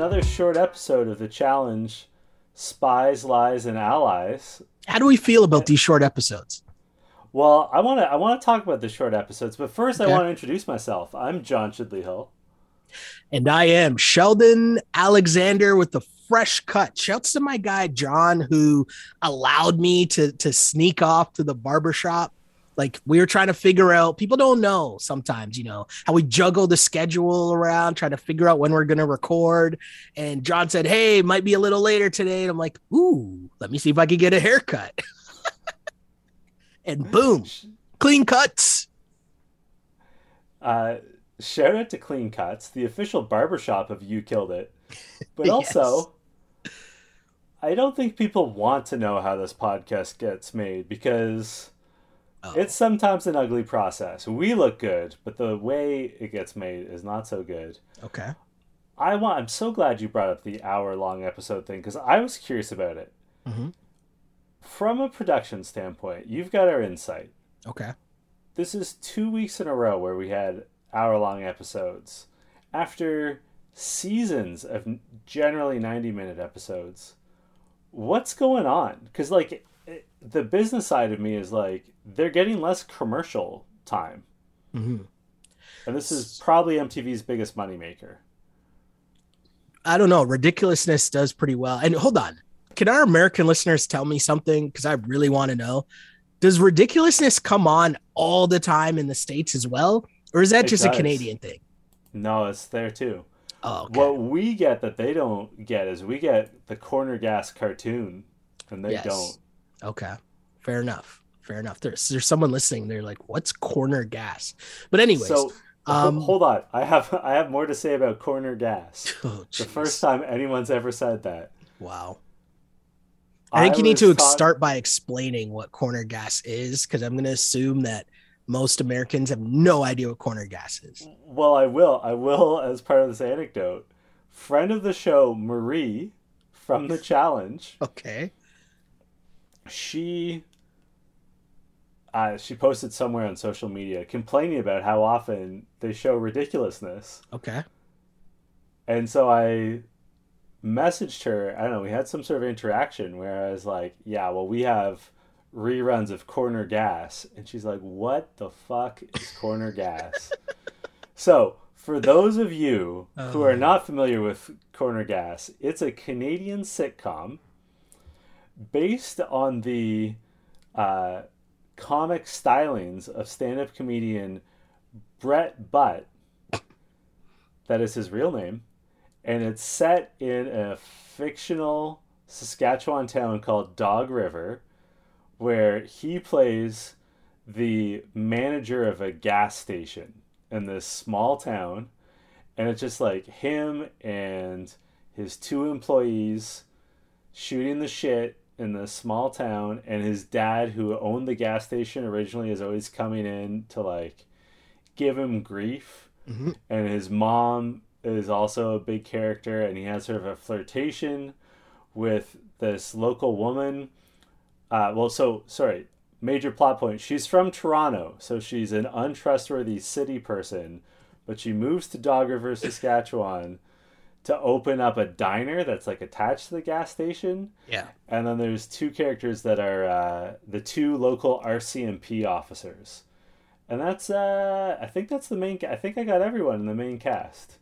another short episode of the challenge Spies, Lies, and Allies. How do we feel about these short episodes? Well, I want to I want to talk about the short episodes, but first Okay. I want to introduce myself. I'm John Chidley Hill. And I am Sheldon Alexander with the fresh cut. Shouts to my guy John who allowed me to to sneak off to the barbershop. Like we were trying to figure out, people don't know sometimes, you know, how we juggle the schedule around, trying to figure out when we're gonna record. And John said, Hey, might be a little later today. And I'm like, ooh, let me see if I can get a haircut. and boom, clean cuts. Uh, shout out to Clean Cuts, the official barbershop of You Killed It. But Yes. also, I don't think people want to know how this podcast gets made because Oh. it's sometimes an ugly process. We look good, but the way it gets made is not so good. Okay. I want. I'm so glad you brought up the hour long episode thing because I was curious about it. Mhm. From a production standpoint, you've got our insight. Okay. This is two weeks in a row where we had hour long episodes after seasons of generally 90 minute episodes. What's going on? Because, like, the business side of me is like, they're getting less commercial time. Mhm. And this is probably MTV's biggest moneymaker. I don't know. Ridiculousness does pretty well. And hold on. Can our American listeners tell me something? Because I really want to know. Does ridiculousness come on all the time in the States as well? Or is that It just a. Canadian thing? No, it's there too. Oh, okay. What we get that they don't get is we get the corner gas cartoon, and they Yes. don't. Okay. Fair enough. Fair enough. There's there's someone listening. They're like, what's corner gas? But anyways, So um, hold on, I have I have more to say about corner gas. oh, The first time anyone's ever said that. wow. I think you need to taught- start by explaining what corner gas is, because I'm going to assume that most Americans have no idea what corner gas is. Well, I will. I will as part of this anecdote. Friend of the show, Marie from the challenge, Okay. She uh, she posted somewhere on social media complaining about how often they show ridiculousness. Okay. And so I messaged her. I don't know. We had some sort of interaction where I was like, "Yeah, well, we have reruns of Corner Gas," and she's like, "What the fuck is Corner Gas?" so, for those of you who are Oh. not familiar with Corner Gas, it's a Canadian sitcom based on the uh, comic stylings of stand-up comedian Brent Butt. That is his real name and it's set in a fictional Saskatchewan town called Dog River, where he plays the manager of a gas station in this small town, and it's just like him and his two employees shooting the shit in this small town, and his dad, who owned the gas station originally, is always coming in to like give him grief. Mhm. and his mom is also a big character and he has sort of a flirtation with this local woman. Uh, well so sorry major plot point. She's from toronto so she's an untrustworthy city person but she moves to dog river saskatchewan to open up a diner that's like attached to the gas station Yeah. and then there's two characters that are uh, the two local RCMP officers. And that's uh I think that's the main ca- I think I got everyone in the main cast.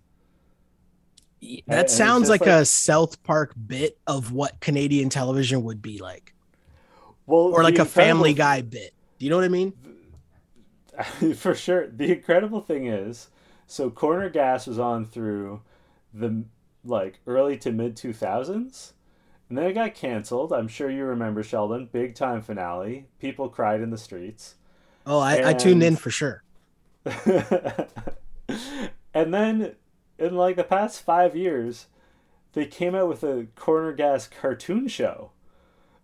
That it's sounds just like, like- a South Park bit of what Canadian television would be like, Well, or like a Family Guy bit. Do you know what I mean? for sure. The incredible thing is, so Corner Gas was on through the like early to mid 2000s. And then it got canceled. I'm sure you remember Sheldon, big time finale. People cried in the streets. Oh, I, I tuned in for sure. and then in like the past five years, they came out with a corner gas cartoon show.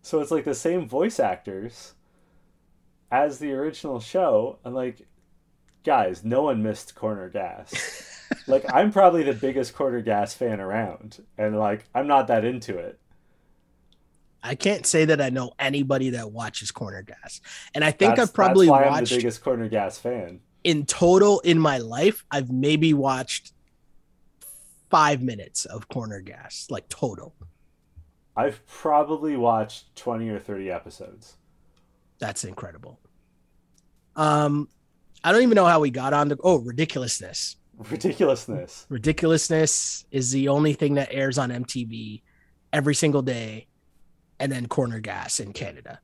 So it's like the same voice actors as the original show. And like, guys, no one missed corner gas. like, I'm probably the biggest corner gas fan around. And like, I'm not that into it. I can't say that I know anybody that watches Corner Gas, and I think That's- I've probably why I'm watched the biggest corner gas fan. in total in my life. I've maybe watched five minutes of corner gas, like total. I've probably watched 20 or 30 episodes. That's incredible. Um, I don't even know how we got on to oh ridiculousness. Ridiculousness. Ridiculousness is the only thing that airs on MTV every single day, and then Corner Gas in Canada.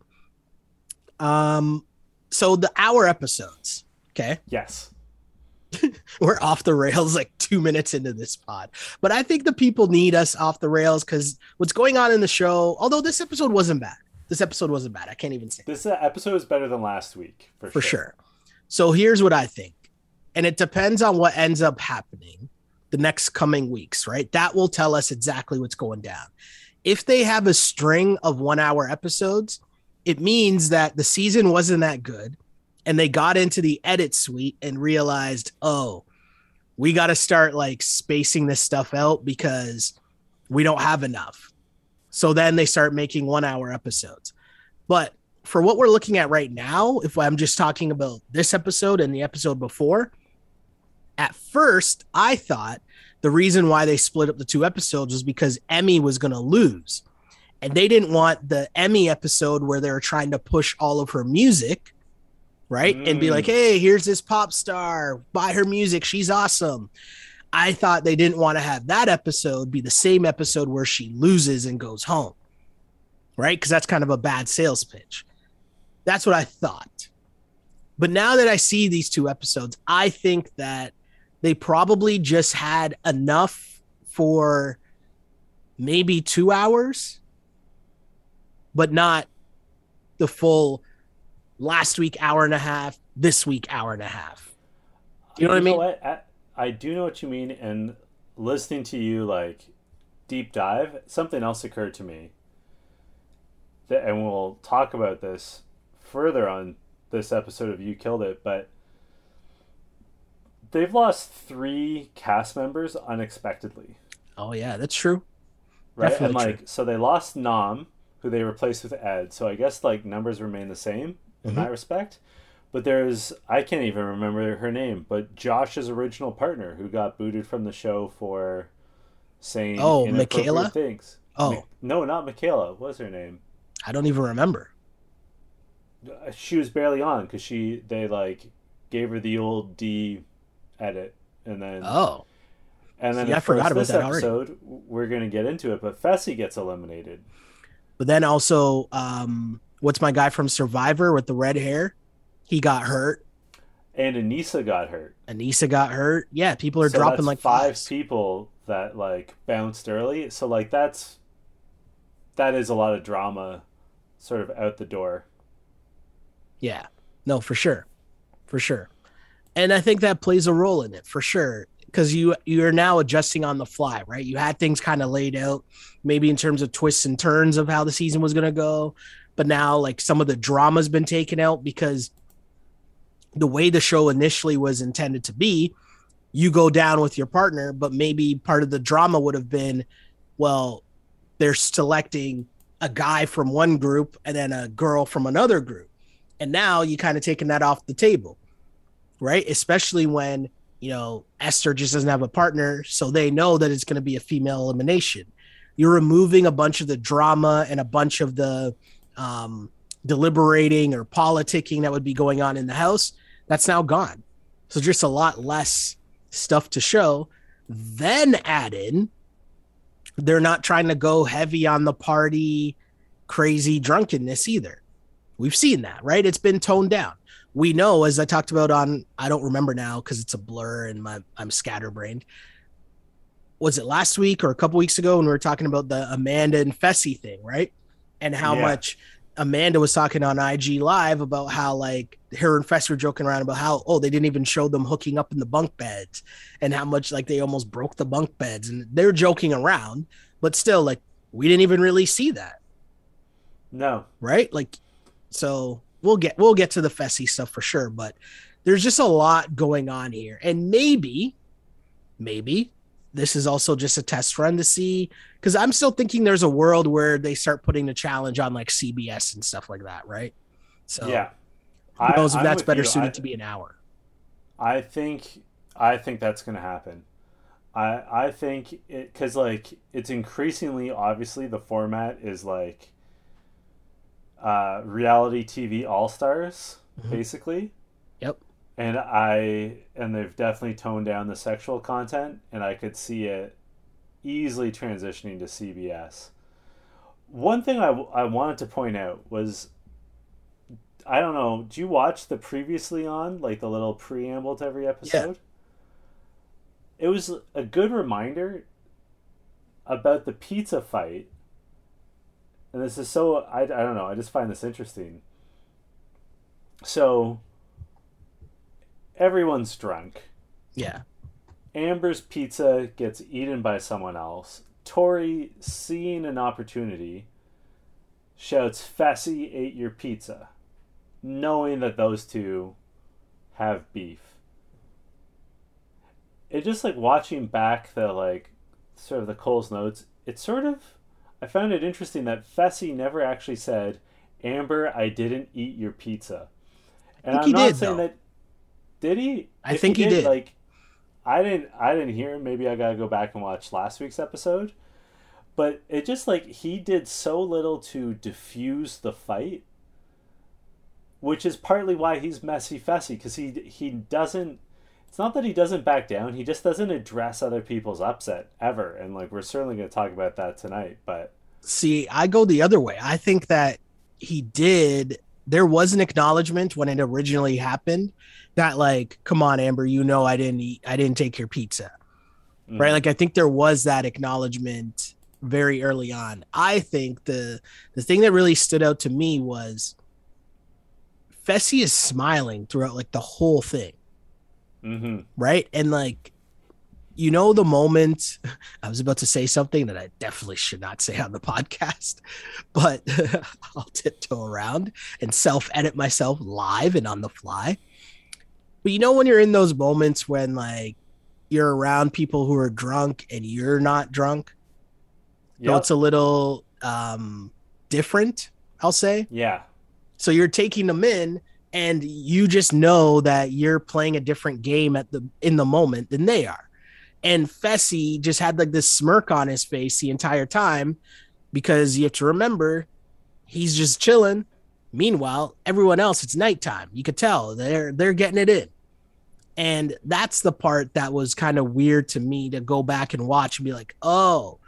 Um, so the hour episodes, okay, Yes. we're off the rails like two minutes into this pod, but I think the people need us off the rails because what's going on in the show. Although this episode wasn't bad, this episode wasn't bad. I can't even say This uh, episode is better than last week, for, for sure. So here's what I think, and it depends on what ends up happening the next coming weeks, right? That will tell us exactly what's going down. If they have a string of one hour episodes, it means that the season wasn't that good and they got into the edit suite and realized, oh, we got to start like spacing this stuff out because we don't have enough. So then they start making one hour episodes. But for what we're looking at right now, if I'm just talking about this episode and the episode before, at first I thought the reason why they split up the two episodes was because Emy was going to lose. And they didn't want the Emy episode where they were trying to push all of her music, right? And be Mm. like, hey, here's this pop star, buy her music. She's awesome. I thought they didn't want to have that episode be the same episode where she loses and goes home, right? Because that's kind of a bad sales pitch. That's what I thought. But now that I see these two episodes, I think that they probably just had enough for maybe two hours, but not the full last week hour and a half, this week hour and a half. You know what I mean? I, I do know what you mean, and listening to you like deep dive, something else occurred to me. That, and we'll talk about this further on this episode of You Killed It, but they've lost three cast members unexpectedly, Oh yeah, that's true. right? Definitely and true. like, so they lost Nam, who they replaced with Ed. So I guess like numbers remain the same in Mhm. that respect. But there's I can't even remember her name, but Josh's original partner who got booted from the show for saying Oh, Michaela? things. Oh. Mi- no, not Michaela. What was her name? I don't even remember. Uh, She was barely on because she they like gave her the old D edit, and then Oh, and then see, I forgot about this that already. episode we're gonna get into it, but Fessy gets eliminated. but then also, um, what's my guy from Survivor with the red hair? He got hurt. And Aneesa got hurt. Aneesa got hurt. Yeah, people are So dropping like five flies. people that like bounced early. So like that's that is a lot of drama sort of out the door. Yeah, no, for sure, for sure, and I think that plays a role in it for sure because you you're now adjusting on the fly, right? You had things kind of laid out, maybe in terms of twists and turns of how the season was gonna go, but now like some of the drama's been taken out because the way the show initially was intended to be, you go down with your partner, but maybe part of the drama would have been, well, they're selecting a guy from one group and then a girl from another group. And now you kind of taking that off the table, right? Especially when, you know, Esther just doesn't have a partner. So they know that it's going to be a female elimination. You're removing a bunch of the drama and a bunch of the um, deliberating or politicking that would be going on in the house. That's now gone. So just a lot less stuff to show. Then add in, they're not trying to go heavy on the party, crazy drunkenness either. We've seen that, right? It's been toned down. We know, as I talked about on, I don't remember now because it's a blur and my I'm scatterbrained. Was it last week or a couple weeks ago when we were talking about the Amanda and Fessy thing, right? And how Yeah. much Amanda was talking on IG Live about how like her and Fess were joking around about how oh they didn't even show them hooking up in the bunk beds and how much like they almost broke the bunk beds and they're joking around, but still like we didn't even really see that, No. right? Like so we'll get we'll get to the Fessy stuff for sure, but there's just a lot going on here. And maybe maybe this is also just a test run to see because I'm still thinking there's a world where they start putting the challenge on like CBS and stuff like that, right? So yeah. who knows if I'm that's better you. suited I, to be an hour. I think I think that's gonna happen. I I think it because like it's increasingly obviously the format is like uh, reality TV all stars Mhm. basically, Yep. and I and they've definitely toned down the sexual content, and I could see it easily transitioning to CBS. One thing I, I wanted to point out was I don't know, do you watch the previously on, like the little preamble to every episode? It was a good reminder about the pizza fight. And this is so, I, I don't know, I just find this interesting. So, everyone's drunk. Yeah. Amber's pizza gets eaten by someone else. Tori, seeing an opportunity, shouts, Fessy ate your pizza, knowing that those two have beef. It just like watching back the like sort of the Cole's notes, it's sort of I found it interesting that Fessy never actually said, Amber, I didn't eat your pizza. And think I'm he not did, saying though. that did he? I If think he did. Like I didn't I didn't hear him. Maybe I gotta go back and watch last week's episode. But it just like he did so little to diffuse the fight. Which is partly why he's messy fessy, because he he doesn't it's not that he doesn't back down, he just doesn't address other people's upset ever. And like we're certainly gonna talk about that tonight, but See, I go the other way. I think that he did. There was an acknowledgement when it originally happened that, like, come on, Amber, you know, I didn't eat, I didn't take your pizza, mm, right? Like, I think there was that acknowledgement very early on. I think the the thing that really stood out to me was Fessy is smiling throughout like the whole thing, mm-hmm. right? And like, you know, the moment I was about to say something that I definitely should not say on the podcast, but I'll tiptoe around and self edit myself live and on the fly. But you know, when you're in those moments when like you're around people who are drunk and you're not drunk, so Yep. it's a little um, different, I'll say. yeah. So you're taking them in and you just know that you're playing a different game at the in the moment than they are. And Fessy just had like this smirk on his face the entire time because you have to remember he's just chilling. Meanwhile, everyone else it's nighttime. You could tell they're they're getting it in. And that's the part that was kind of weird to me to go back and watch and be like, "Oh,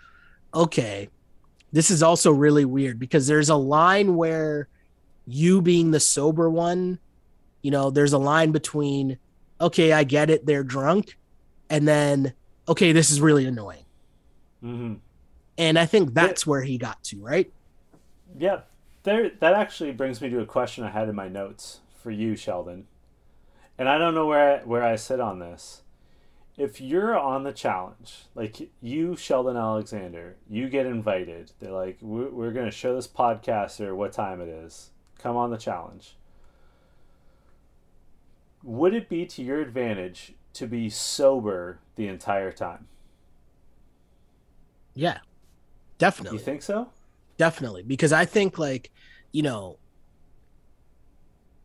okay. This is also really weird because there's a line where you being the sober one, you know, there's a line between, okay, I get it, they're drunk, and then, okay, this is really annoying. Mm-hmm. And I think that's where he got to, right? Yeah, there. That actually brings me to a question I had in my notes for you, Sheldon. And I don't know where I, where I sit on this. If you're on the challenge, like you, Sheldon Alexander, you get invited. They're like, we're, we're going to show this podcaster what time it is. Come on the challenge. Would it be to your advantage to be sober the entire time? Yeah. Definitely. You think so? Definitely. Because I think, like, you know,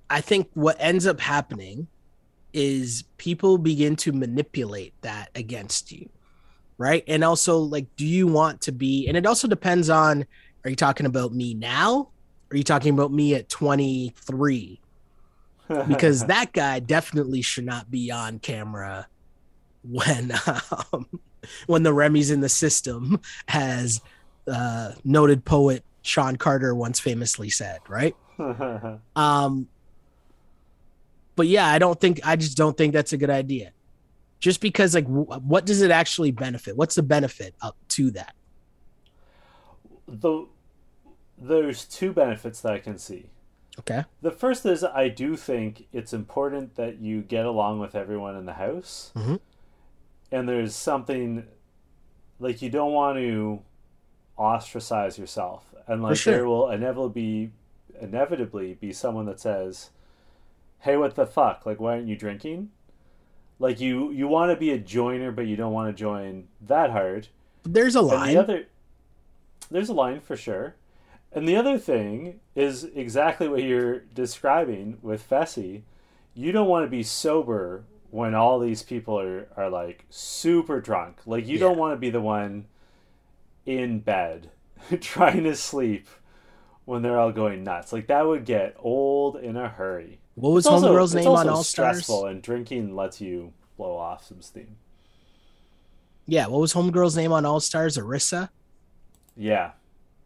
I think what ends up happening is people begin to manipulate that against you. Right. And also, like, do you want to be, and it also depends on are you talking about me now? Are you talking about me at 23? Because that guy definitely should not be on camera when um, when the Remy's in the system, as uh, noted poet Shawn Carter once famously said, right? Um, but yeah, I don't think I just don't think that's a good idea. Just because, like, w- what does it actually benefit? What's the benefit up to that? the there's two benefits that I can see. Okay. The first is I do think it's important that you get along with everyone in the house. Mhm. And there's something like you don't want to ostracize yourself. And like sure. there will inevitably be inevitably be someone that says, "Hey, what the fuck? Like why aren't you drinking?" Like you you want to be a joiner but you don't want to join that hard. There's a And line. the other, there's a line for sure. And the other thing is exactly what you're describing with Fessy. You don't want to be sober when all these people are, are like super drunk. Like you Yeah. don't want to be the one in bed trying to sleep when they're all going nuts. Like that would get old in a hurry. What was Homegirl's name on All Stars? stressful, and drinking lets you blow off some steam. Yeah, what was Homegirl's name on All Stars? Arissa, Yeah,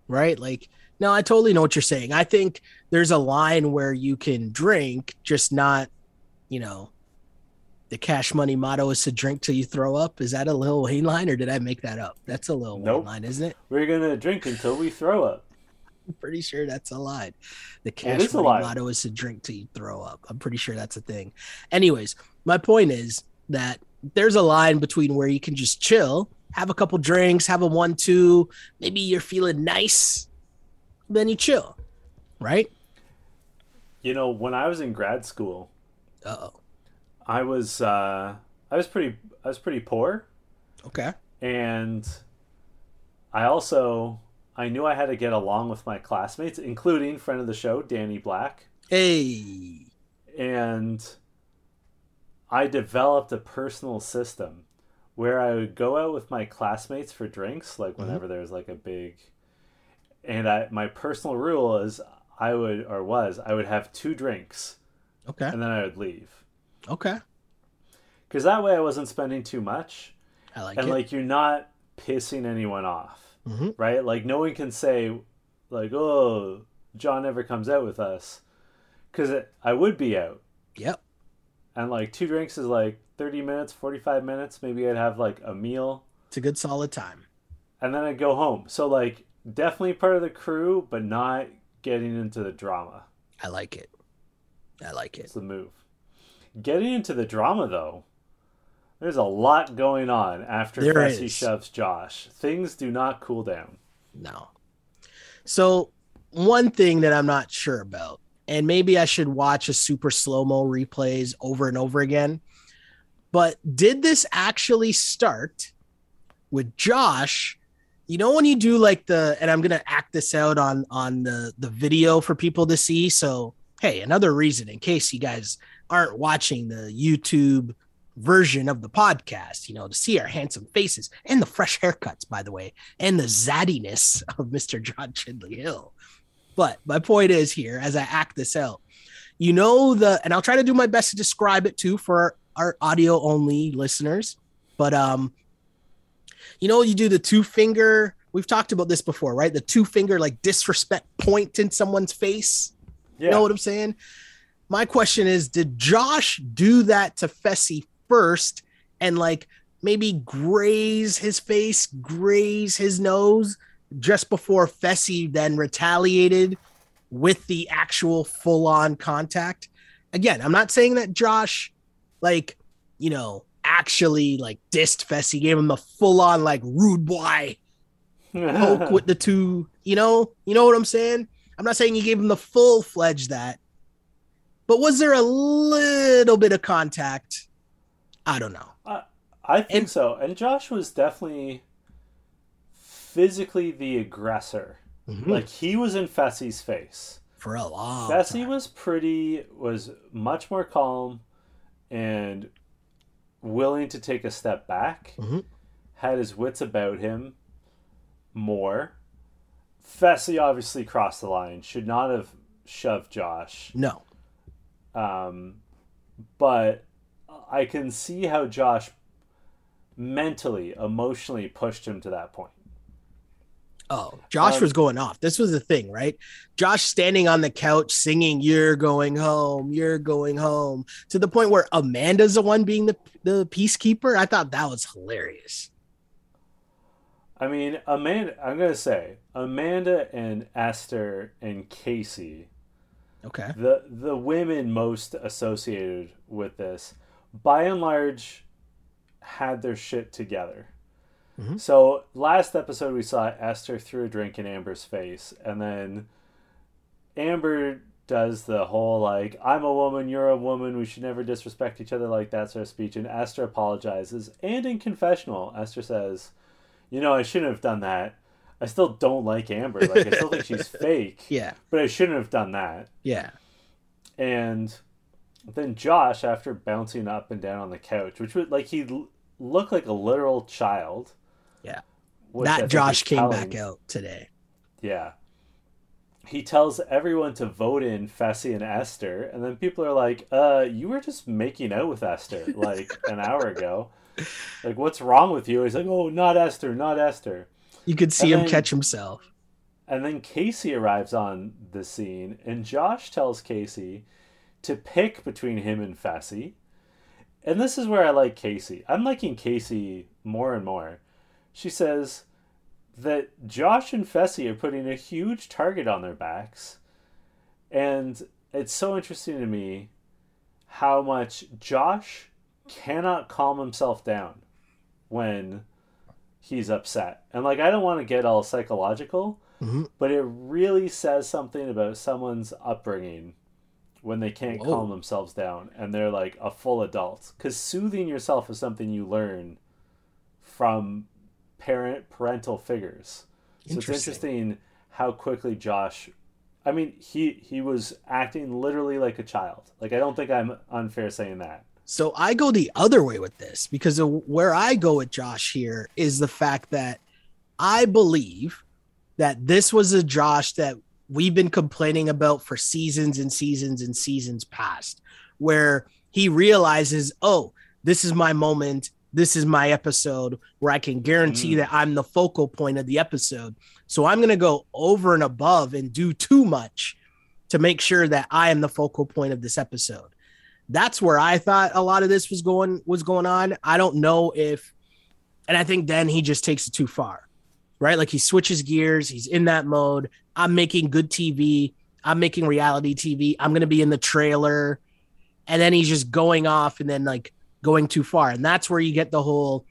right? Like, no, I totally know what you're saying. I think there's a line where you can drink, just not, you know, the cash money motto is to drink till you throw up. Is that a Lil Wayne line or did I make that up? That's a Lil Nope. Wayne line, isn't it? we're gonna drink until we throw up. I'm pretty sure that's a line. The cash money motto is to drink till you throw up. I'm pretty sure that's a thing. Anyways, my point is that there's a line between where you can just chill, have a couple drinks, have a one, two, maybe you're feeling nice, then you chill, right? You know, when I was in grad school, oh. I was uh, I was pretty I was pretty poor, Okay. and I also I knew I had to get along with my classmates, including friend of the show Danny Black, Hey. and I developed a personal system where I would go out with my classmates for drinks, like whenever there was like a big, and I my personal rule is I would or was I would have two drinks Okay. and then I would leave Okay. because that way I wasn't spending too much. I like and it. like you're not pissing anyone off Mhm. right like no one can say like oh john never comes out with us because i would be out Yep. and like two drinks is like 30 minutes 45 minutes maybe i'd have like a meal It's a good solid time. and then i'd go home so like definitely part of the crew but not getting into the drama I like it. I like it. it's the move getting into the drama though there's a lot going on after There Fessy shoves Josh. Things do not cool down. No. So one thing that I'm not sure about, and maybe I should watch a super slow mo replays over and over again. But did this actually start with Josh? You know when you do like the, and I'm gonna act this out on on the the video for people to see. So hey, another reason in case you guys aren't watching the YouTube version of the podcast, you know, to see our handsome faces and the fresh haircuts, by the way, and the zaddiness of Mr. John Chidley Hill. But my point is here, as I act this out, you know, the, and I'll try to do my best to describe it too for our audio only listeners. But, um, you know, you do the two finger, we've talked about this before, right? The two finger, like disrespect point in someone's face. Yeah. You know what I'm saying? My question is, did Josh do that to Fessy first and like maybe graze his face, graze his nose just before Fessy then retaliated with the actual full on contact? Again, I'm not saying that Josh, like, you know, actually like dissed Fessy, gave him the full on like rude boy poke with the two, you know, you know what I'm saying? I'm not saying he gave him the full fledged that, but was there a little bit of contact? I don't know. I think And- so. And Josh was definitely physically the aggressor. Like Like he was in Fessy's face. for a long Fessy time. was pretty was much more calm and willing to take a step back. Mhm. Had his wits about him more. Fessy obviously crossed the line. Should not have shoved Josh. no. Um, but I can see how Josh mentally, emotionally pushed him to that point. Oh, Josh Um, was going off. This was the thing, right? Josh standing on the couch singing, You're going home, you're going home, to the point where Amanda's the one being the, the peacekeeper. I thought that was hilarious. I mean, Amanda, I'm going to say Amanda and Esther and Kaycee, Okay. the, the women most associated with this, by and large, had their shit together. Mhm. So last episode we saw Esther threw a drink in Amber's face, and then Amber does the whole like I'm a woman, you're a woman, we should never disrespect each other like that sort of speech, and Esther apologizes, and in confessional, Esther says, "You know, I shouldn't have done that. I still don't like Amber. Like I still think she's fake, Yeah. but I shouldn't have done that." Yeah. And then Josh, after bouncing up and down on the couch, which would like he looked like a literal child. Yeah. that Josh came telling. back out today. Yeah. He tells everyone to vote in Fessy and Esther, and then people are like, uh, you were just making out with Esther like an hour ago. Like, what's wrong with you? He's like, oh, not Esther, not Esther. You could see And him then- catch himself. And then Kaycee arrives on the scene, and Josh tells Kaycee to pick between him and Fessy. And this is where I like Kaycee. I'm liking Kaycee more and more. She says that Josh and Fessy are putting a huge target on their backs. And it's so interesting to me how much Josh cannot calm himself down when he's upset. And like I don't want to get all psychological, Mhm. but it really says something about someone's upbringing when they can't Whoa. calm themselves down and they're like a full adult. Because soothing yourself is something you learn from parent parental figures. So it's Interesting. how quickly Josh. I mean, he he was acting literally like a child. Like I don't think I'm unfair saying that. So I go the other way with this because where I go with Josh here is the fact that I believe that this was a Josh that we've been complaining about for seasons and seasons and seasons past, where he realizes, oh, this is my moment. This is my episode where I can guarantee Mm. that I'm the focal point of the episode. So I'm going to go over and above and do too much to make sure that I am the focal point of this episode that's where I thought a lot of this was going was going on. I don't know if and I think then he just takes it too far. Right? Like he switches gears, he's in that mode. I'm making good TV. I'm making reality TV. I'm going to be in the trailer. And then he's just going off and then like going too far. And that's where you get the whole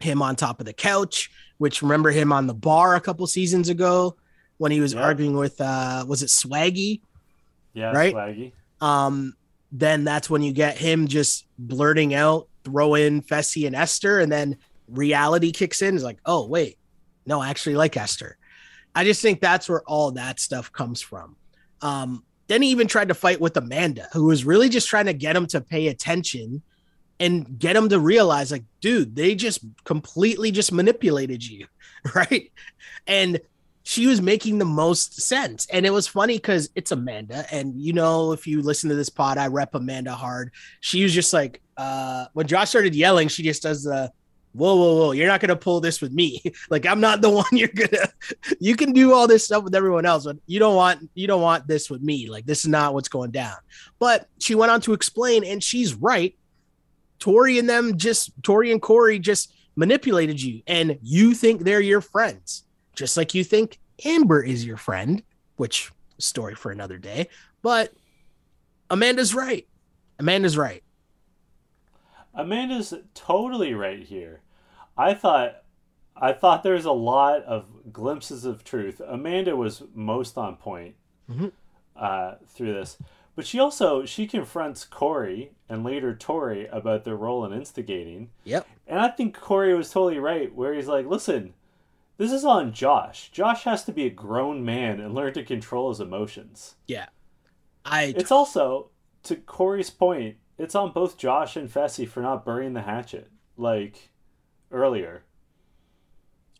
him on top of the couch, which remember him on the bar a couple seasons ago when he was arguing with uh was it Swaggy? Yeah, Right? Swaggy. um, then that's when you get him just blurting out, throw in Fessy and Esther, and then reality kicks in. Is like, oh wait, no, I actually like Esther. I just think that's where all that stuff comes from. Um, then he even tried to fight with Amanda, who was really just trying to get him to pay attention and get them to realize, like, dude, they just completely just manipulated you, right? And she was making the most sense. And it was funny because it's Amanda. And you know, if you listen to this pod, I rep Amanda hard. She was just like, uh, when Josh started yelling, she just does the whoa, whoa, whoa, you're not gonna pull this with me. like I'm not the one you're gonna you can do all this stuff with everyone else, but you don't want you don't want this with me. Like this is not what's going down. But she went on to explain, and she's right. Tori and them just Tori and Corey just manipulated you, and you think they're your friends just like you think Amber is your friend, which story for another day. But Amanda's right. Amanda's right. Amanda's totally right here. I thought I thought there was a lot of glimpses of truth. Amanda was most on point Mhm. uh, through this, but she also she confronts Corey and later Tori about their role in instigating, Yep. and I think Corey was totally right. Where he's like, "Listen, this is on Josh. Josh has to be a grown man and learn to control his emotions." Yeah. I It's also to Corey's point. It's on both Josh and Fessy for not burying the hatchet like earlier.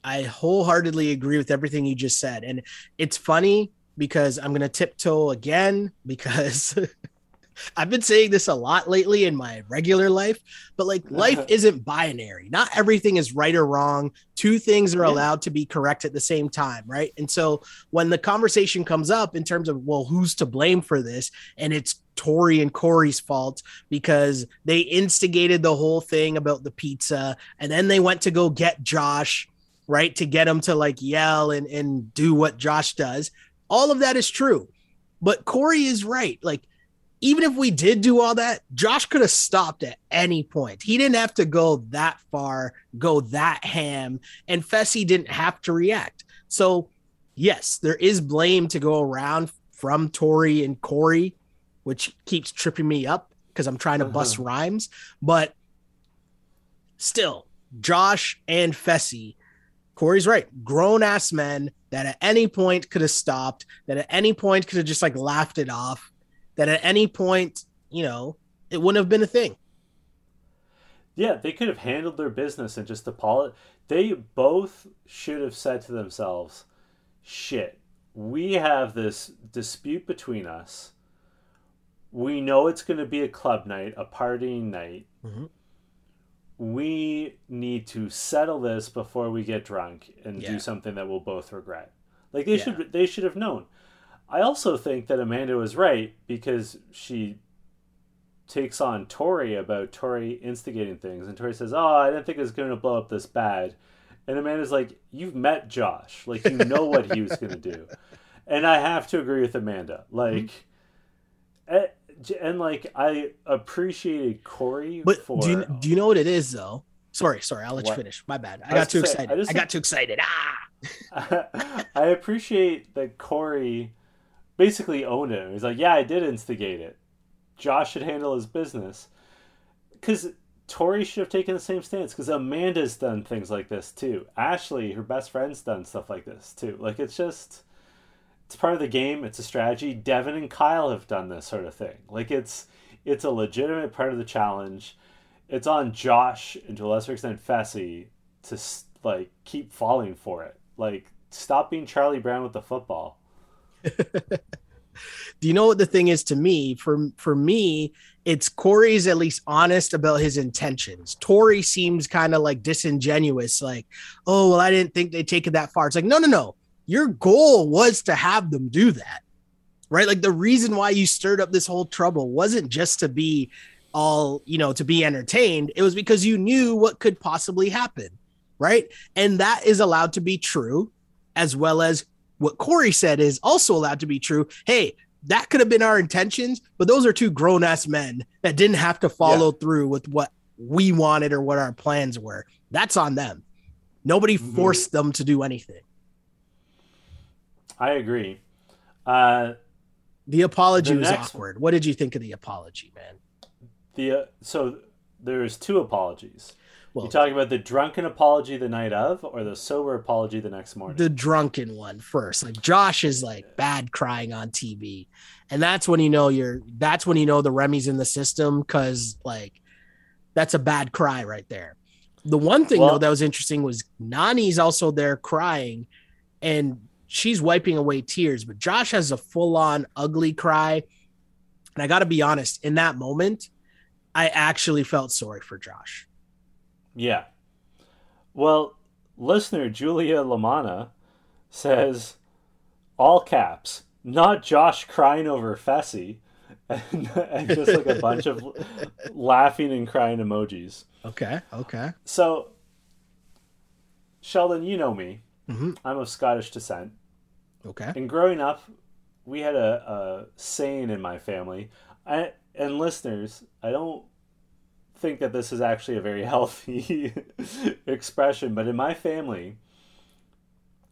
I wholeheartedly agree with everything you just said. And it's funny because I'm going to tiptoe again because I've been saying this a lot lately in my regular life, but like life isn't binary. Not everything is right or wrong. Two things are allowed to be correct at the same time, right? And so when the conversation comes up in terms of, well, who's to blame for this? And it's Tori and Corey's fault because they instigated the whole thing about the pizza and then they went to go get Josh right? To get him to like yell and, and do what Josh does. All of that is true. But Corey is right. Like, even if we did do all that, Josh could have stopped at any point. He didn't have to go that far, go that ham, and Fessy didn't have to react. So, yes, there is blame to go around from Tori and Corey, which keeps tripping me up because I'm trying to uh-huh. bust rhymes. But still, Josh and Fessy Corey's right. Grown ass men that at any point could have stopped, that at any point could have just like laughed it off, that at any point you know, it wouldn't have been a thing. Yeah, they could have handled their business and just apologized. They both should have said to themselves, shit, we have this dispute between us. We know it's going to be a club night, a partying night. Mm-hmm. We need to settle this before we get drunk and Yeah. do something that we'll both regret. Like they Yeah. should they should have known. I also think that Amanda was right because she takes on Tori about Tori instigating things, and Tori says, "Oh, I didn't think it was going to blow up this bad," and Amanda's like, "You've met Josh, like you know what he was going to do," and I have to agree with Amanda, like, eh, j- and like I appreciated Corey But for do you, do you know what it is though? Sorry, sorry, I'll let What? you finish. My bad. I, I got too say, excited. I I, got too excited. Ah, I appreciate that Corey basically owned it. He's like, yeah, I did instigate it. Josh should handle his business. Because Tori should have taken the same stance. Because Amanda's done things like this too. Ashley, her best friend's done stuff like this too. Like, it's just, it's part of the game. It's a strategy. Devin and Kyle have done this sort of thing. Like, it's, it's a legitimate part of the challenge. It's on Josh and to a lesser extent Fessy to like keep falling for it. Like stop being Charlie Brown with the football. do you know what the thing is to me? For for me, it's Corey's at least honest about his intentions. Tori seems kind of like disingenuous, like, oh well, I didn't think they'd take it that far. It's like, no, no, no. Your goal was to have them do that, right? Like the reason why you stirred up this whole trouble wasn't just to be all, you know, to be entertained. It was because you knew what could possibly happen, right? And that is allowed to be true, as well as what Corey said is also allowed to be true. Hey, that could have been our intentions, but those are two grown ass men that didn't have to follow through with what we wanted or what our plans were. That's on them. Nobody Mhm. forced them to do anything. I agree. Uh, The apology The was next- awkward. What did you think of the apology, man? the uh, so there's two apologies. Well, you talking about the drunken apology the night of, or the sober apology the next morning? the drunken one first. Like Josh is like bad crying on TV. And that's when you know you're that's when you know the Remy's in the system because like that's a bad cry right there. The one thing Well- though that was interesting was Nany's also there crying and she's wiping away tears, but Josh has a full-on ugly cry. And I gotta be honest, in that moment, I actually felt sorry for Josh. Yeah. Well, listener Julia Lamana says, all caps, not Josh crying over Fessy, and, and just like a bunch of laughing and crying emojis. Okay, okay. So, Sheldon, you know me. Mhm. I'm of Scottish descent. Okay. And growing up, we had a, a saying in my family. I, and listeners, I don't think that this is actually a very healthy expression, but in my family,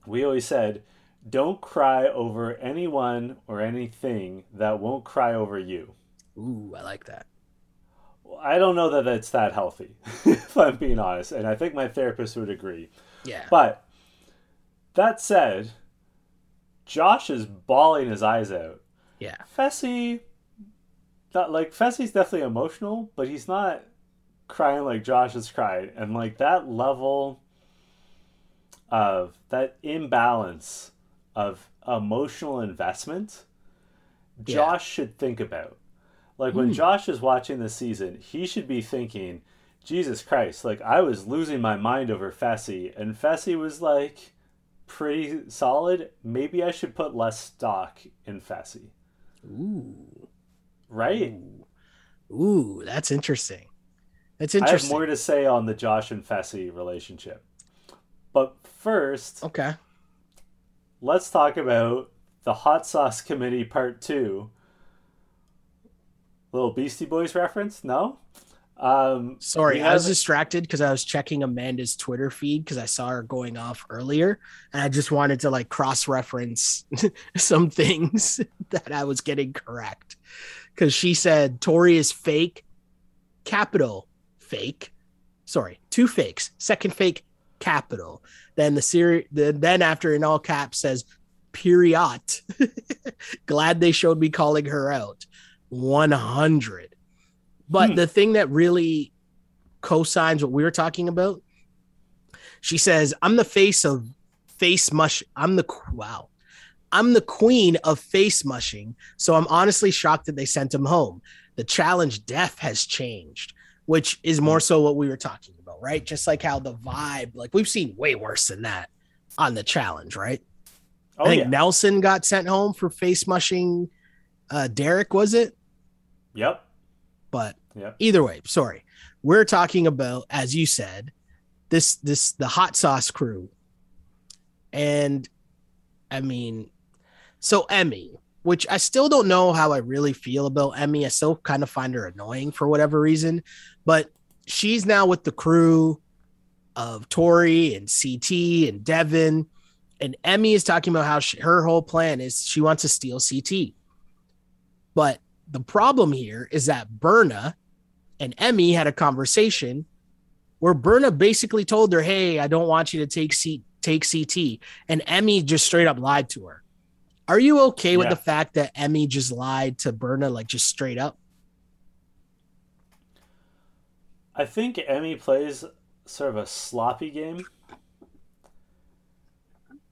we always said, don't cry over anyone or anything that won't cry over you. Ooh, I like that. I don't know that it's that healthy, if I'm being honest, and I think my therapist would agree. Yeah. But that said, Josh is bawling his eyes out. Yeah. Fessy, not like Fessy's definitely emotional, but he's not crying like Josh is crying, and like that level of that imbalance of emotional investment, Yeah. Josh should think about. Like when Hmm. Josh is watching this season, he should be thinking, Jesus Christ, like I was losing my mind over Fessy, and Fessy was like pretty solid. Maybe I should put less stock in Fessy. Ooh. Right? Ooh. Ooh, that's interesting. That's interesting. I have more to say on the Josh and Fessy relationship. But first, okay. let's talk about the Hot Sauce Committee Part 2. Little Beastie Boys reference? No? Um, Sorry, I was distracted because I was checking Amanda's Twitter feed because I saw her going off earlier, and I just wanted to like cross reference some things that I was getting correct. Because she said Tori is fake, capital fake. Sorry, two fakes. Second fake, capital. Then the series. The, then after in all caps says period. Glad they showed me calling her out. 100. But Hmm. the thing that really co-signs what we were talking about, she says, "I'm the face of face mush. I'm the wow. I'm the queen of face mushing. So I'm honestly shocked that they sent him home. The challenge death has changed, which is more so what we were talking about, right? Just like how the vibe, like we've seen way worse than that on the challenge, right? Oh I think yeah. Nelson got sent home for face mushing. Uh, Derek was it? Yep. But Yep. either way, sorry. We're talking about, as you said, this this the hot sauce crew. And I mean, so Emy, which I still don't know how I really feel about Emy. I still kind of find her annoying for whatever reason, but she's now with the crew of Tori and CT and Devin. And Emy is talking about how she, her whole plan is she wants to steal CT. But the problem here is that Berna and Emy had a conversation where Berna basically told her, "Hey, I don't want you to take C- take CT," and Emy just straight up lied to her. Are you okay with the fact that Emy just lied to Berna, like just straight up? I think Emy plays sort of a sloppy game.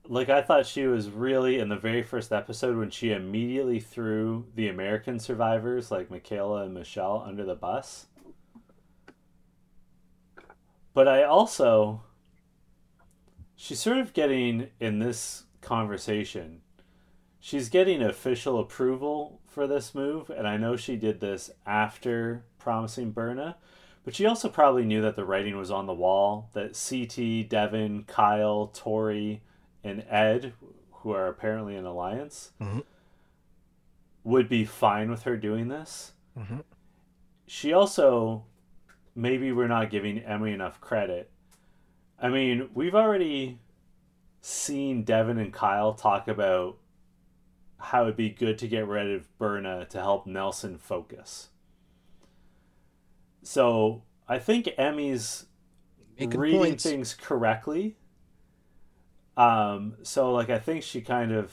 Like I thought she was really in the very first episode when she immediately threw the American survivors like Michaela and Michele under the bus. But I also she's sort of getting in this conversation she's getting official approval for this move and I know she did this after promising Berna but she also probably knew that the writing was on the wall that CT, Devin, Kyle, Tori, and Ed, who are apparently in alliance, Mhm. would be fine with her doing this. Mhm. She also, maybe we're not giving Emy enough credit. I mean, we've already seen Devin and Kyle talk about how it'd be good to get rid of Berna to help Nelson focus. So I think Emy's Making reading points. things correctly. Um, so like I think she kind of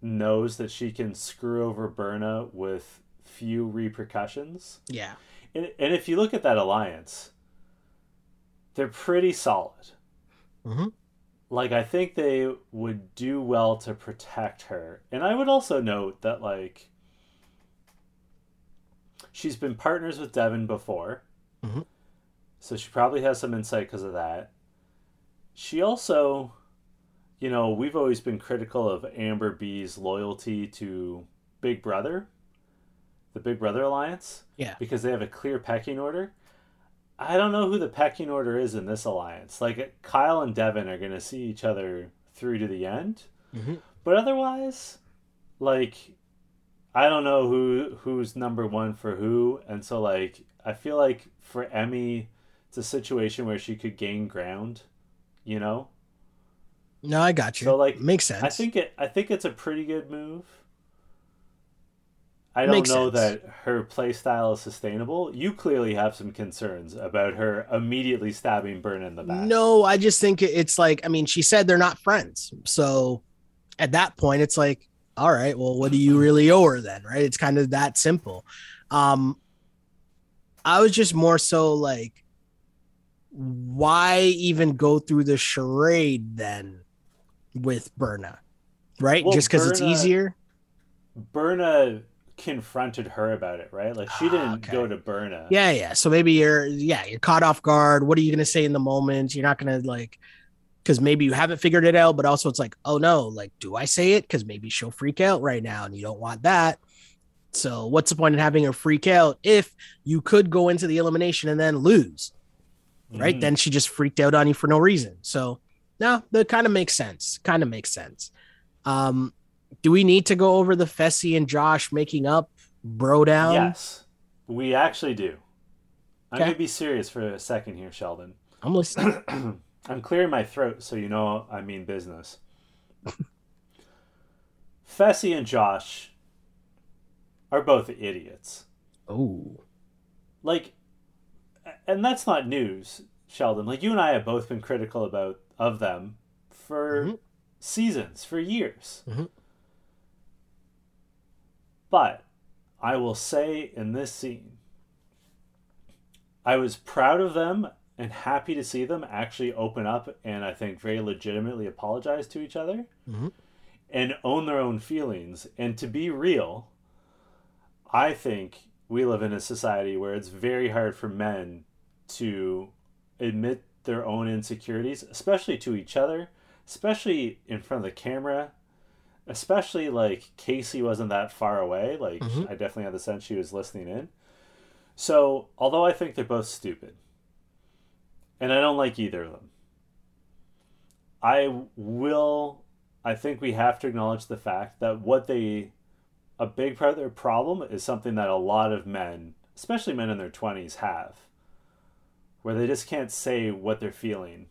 knows that she can screw over Berna with few repercussions. Yeah. And, and if you look at that alliance, they're pretty solid. hmm Like I think they would do well to protect her. And I would also note that like she's been partners with Devin before. Mhm. So she probably has some insight because of that. She also you know, we've always been critical of Amber B's loyalty to Big Brother, the Big Brother Alliance. Yeah. Because they have a clear pecking order. I don't know who the pecking order is in this alliance. Like Kyle and Devin are going to see each other through to the end, Mhm. but otherwise, like I don't know who who's number one for who, and so like I feel like for Emy, it's a situation where she could gain ground, you know. No, I got you. So, like, makes sense. I think it. I think it's a pretty good move. I don't Makes know sense. that her play style is sustainable. You clearly have some concerns about her immediately stabbing Berna in the back. No, I just think it's like I mean, she said they're not friends. So at that point, it's like, all right, well, what do you really owe her then? Right? It's kind of that simple. Um I was just more so like, why even go through the charade then with Berna? Right? Well, just because it's easier. Berna confronted her about it, right? Like she Ah, didn't okay. go to Berna. Yeah, yeah. So maybe you're yeah, you're caught off guard. What are you gonna say in the moment? You're not gonna like because maybe you haven't figured it out, but also it's like, oh no, like, do I say it? Because maybe she'll freak out right now and you don't want that. So what's the point in having her freak out if you could go into the elimination and then lose? Right. Mhm. Then she just freaked out on you for no reason. So no, that kind of makes sense. Kind of makes sense. Um, do we need to go over the Fessy and Josh making up bro down? yes, we actually do. I'm Okay. gonna be serious for a second here, Sheldon. I'm listening. I'm clearing my throat so you know I mean business. Fessy and Josh are both idiots. oh. Like, and that's not news, Sheldon. Like you and I have both been critical about of them for Mhm. seasons, for years. Mhm. But I will say in this scene, I was proud of them and happy to see them actually open up and I think very legitimately apologize to each other mm-hmm. and own their own feelings. And to be real, I think we live in a society where it's very hard for men to admit their own insecurities, especially to each other, especially in front of the camera. Especially like Kaycee wasn't that far away. Like Mhm. I definitely had the sense she was listening in. So, although I think they're both stupid, and I don't like either of them, I will. I think we have to acknowledge the fact that what they, a big part of their problem is something that a lot of men, especially men in their 20s, have, where they just can't say what they're feeling.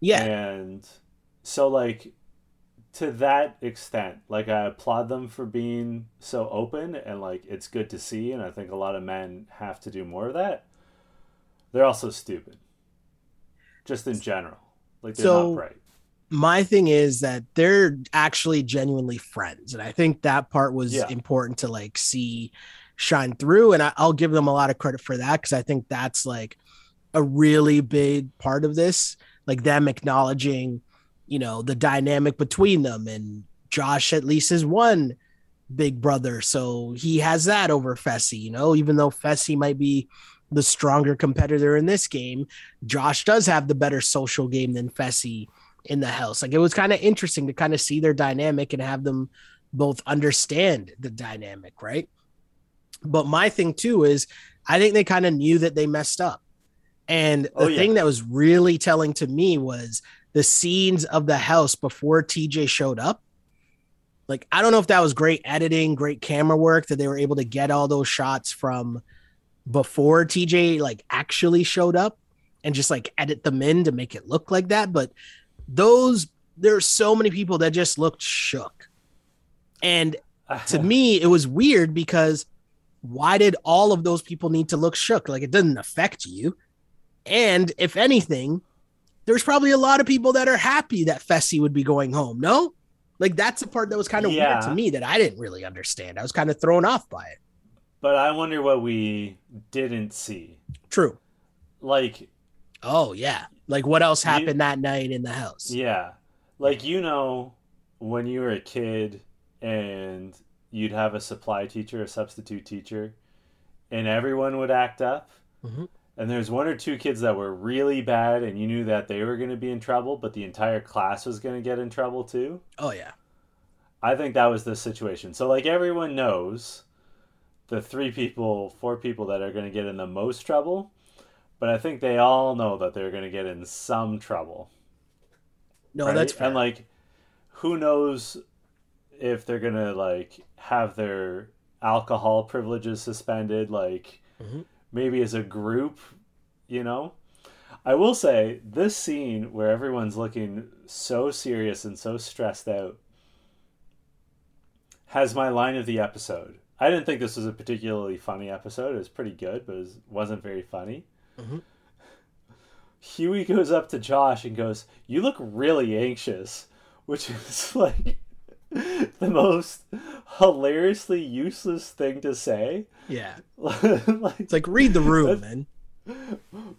Yeah. And so, like, to that extent, like, I applaud them for being so open and, like, it's good to see. And I think a lot of men have to do more of that. They're also stupid, just in general. Like, they're So- not bright. my thing is that they're actually genuinely friends and i think that part was Yeah. important to like see shine through and I, i'll give them a lot of credit for that because i think that's like a really big part of this like them acknowledging you know the dynamic between them and josh at least is one big brother so he has that over fessy you know even though fessy might be the stronger competitor in this game josh does have the better social game than fessy in the house. Like it was kind of interesting to kind of see their dynamic and have them both understand the dynamic, right? But my thing too is I think they kind of knew that they messed up. And the Oh, yeah. thing that was really telling to me was the scenes of the house before TJ showed up. Like I don't know if that was great editing, great camera work that they were able to get all those shots from before TJ like actually showed up and just like edit them in to make it look like that, but those there's so many people that just looked shook. And to me, it was weird because why did all of those people need to look shook? Like it doesn't affect you. And if anything, there's probably a lot of people that are happy that Fessy would be going home. No? Like that's the part that was kind of weird to me that I didn't really understand. I was kind of thrown off by it. But I wonder what we didn't see. True. Like, Oh yeah. Like what else You- happened that night in the house? yeah. Like, you know, when you were a kid and you'd have a supply teacher, a substitute teacher, and everyone would act up. Mhm. And there's one or two kids that were really bad, and you knew that they were going to be in trouble, but the entire class was going to get in trouble too. Oh yeah. I think that was the situation. So like everyone knows the three people, four people that are going to get in the most trouble, but I think they all know that they're going to get in some trouble. No, right? that's fair. and like who knows if they're going to like have their alcohol privileges suspended like Mhm. Maybe as a group, you know? I will say this scene where everyone's looking so serious and so stressed out has my line of the episode. I didn't think this was a particularly funny episode. It was pretty good, but it was, wasn't very funny. Mhm. Hughie goes up to Josh and goes, "You look really anxious," which is like the most hilariously useless thing to say. yeah. like, It's like read the room, man.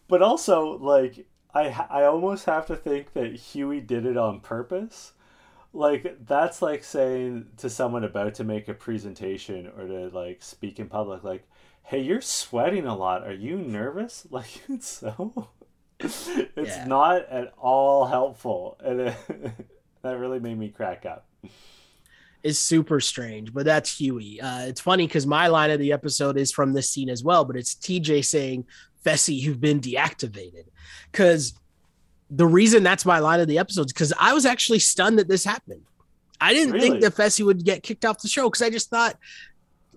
but also like I I almost have to think that Hughie did it on purpose. Like that's like saying to someone about to make a presentation or to like speak in public like, "Hey, you're sweating a lot. Are you nervous?" Like it's so it's Yeah. not at all helpful. And it, that really made me crack up. Is super strange, but that's Hughie. Uh, it's funny because my line of the episode is from this scene as well, but it's TJ saying, Fessy, you've been deactivated. Because the reason that's my line of the episode is because I was actually stunned that this happened. I didn't Really? think that Fessy would get kicked off the show because I just thought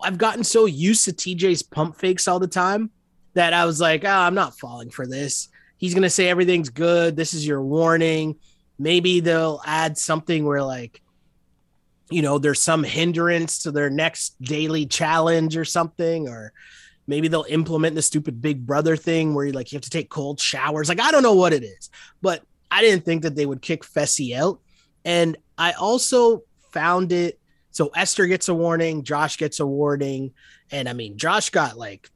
I've gotten so used to TJ's pump fakes all the time that I was like, oh, I'm not falling for this. He's going to say everything's good. This is your warning. Maybe they'll add something where, like, you know, there's some hindrance to their next daily challenge or something, or maybe they'll implement the stupid big brother thing where you like you have to take cold showers. Like, I don't know what it is, but I didn't think that they would kick Fessy out. And I also found it So Esther gets a warning, Josh gets a warning, and I mean, Josh got like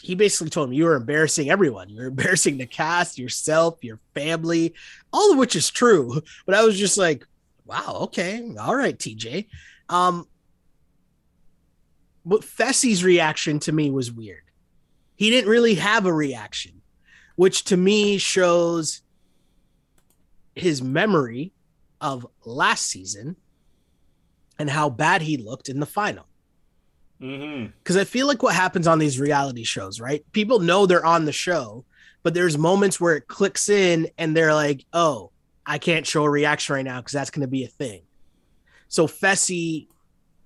he basically told him you were embarrassing everyone. You're embarrassing the cast, yourself, your family, all of which is true. But I was just like, wow, okay, all right, TJ. Um, but Fessy's reaction to me was weird. He didn't really have a reaction, which to me shows his memory of last season and how bad he looked in the final. Because Mm-hmm. I feel like what happens on these reality shows, right? People know they're on the show, but there's moments where it clicks in and they're like, oh, I can't show a reaction right now because that's going to be a thing. So Fessy,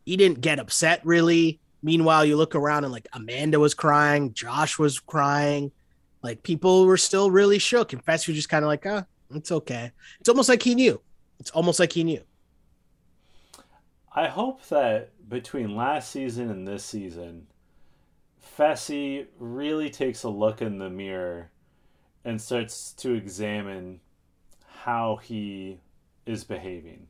he didn't get upset really. Meanwhile, you look around and like Amanda was crying, Josh was crying, like people were still really shook, and Fessy was just kind of like, ah, it's okay. It's almost like he knew. It's almost like he knew. I hope that between last season and this season, Fessy really takes a look in the mirror and starts to examine how he is behaving.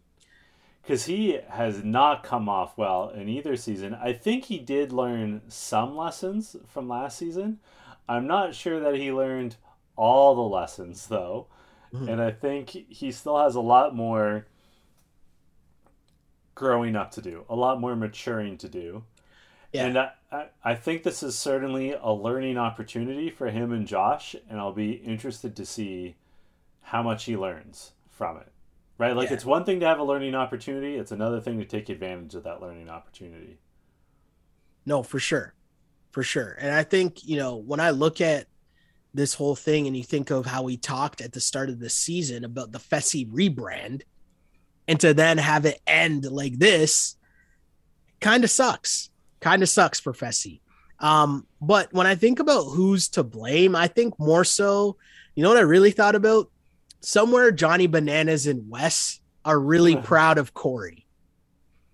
Because he has not come off well in either season. I think he did learn some lessons from last season. I'm not sure that he learned all the lessons, though. Mhm. And I think he still has a lot more growing up to do, a lot more maturing to do. Yeah. And I, I, I think this is certainly a learning opportunity for him and Josh, and I'll be interested to see how much he learns from it. Right? Like, Yeah. it's one thing to have a learning opportunity, it's another thing to take advantage of that learning opportunity. No, for sure. For sure. And I think, you know, when I look at this whole thing and you think of how we talked at the start of the season about the Fessy rebrand and to then have it end like this kind of sucks. Kind of sucks for Fessy. Um, but when I think about who's to blame, I think more so, you know what I really thought about? Somewhere Johnny Bananas and Wes are really proud of Corey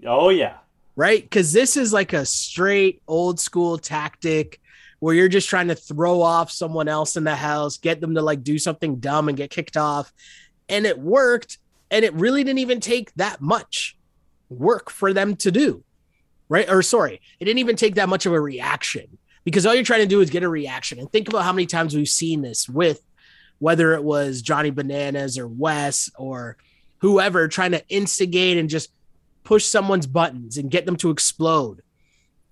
Oh, yeah. right? Because this is like a straight old school tactic where you're just trying to throw off someone else in the house, get them to like do something dumb and get kicked off. And it worked. And it really didn't even take that much work for them to do, right? Or sorry, it didn't even take that much of a reaction because all you're trying to do is get a reaction. And think about how many times we've seen this with whether it was Johnny Bananas or Wes or whoever trying to instigate and just push someone's buttons and get them to explode.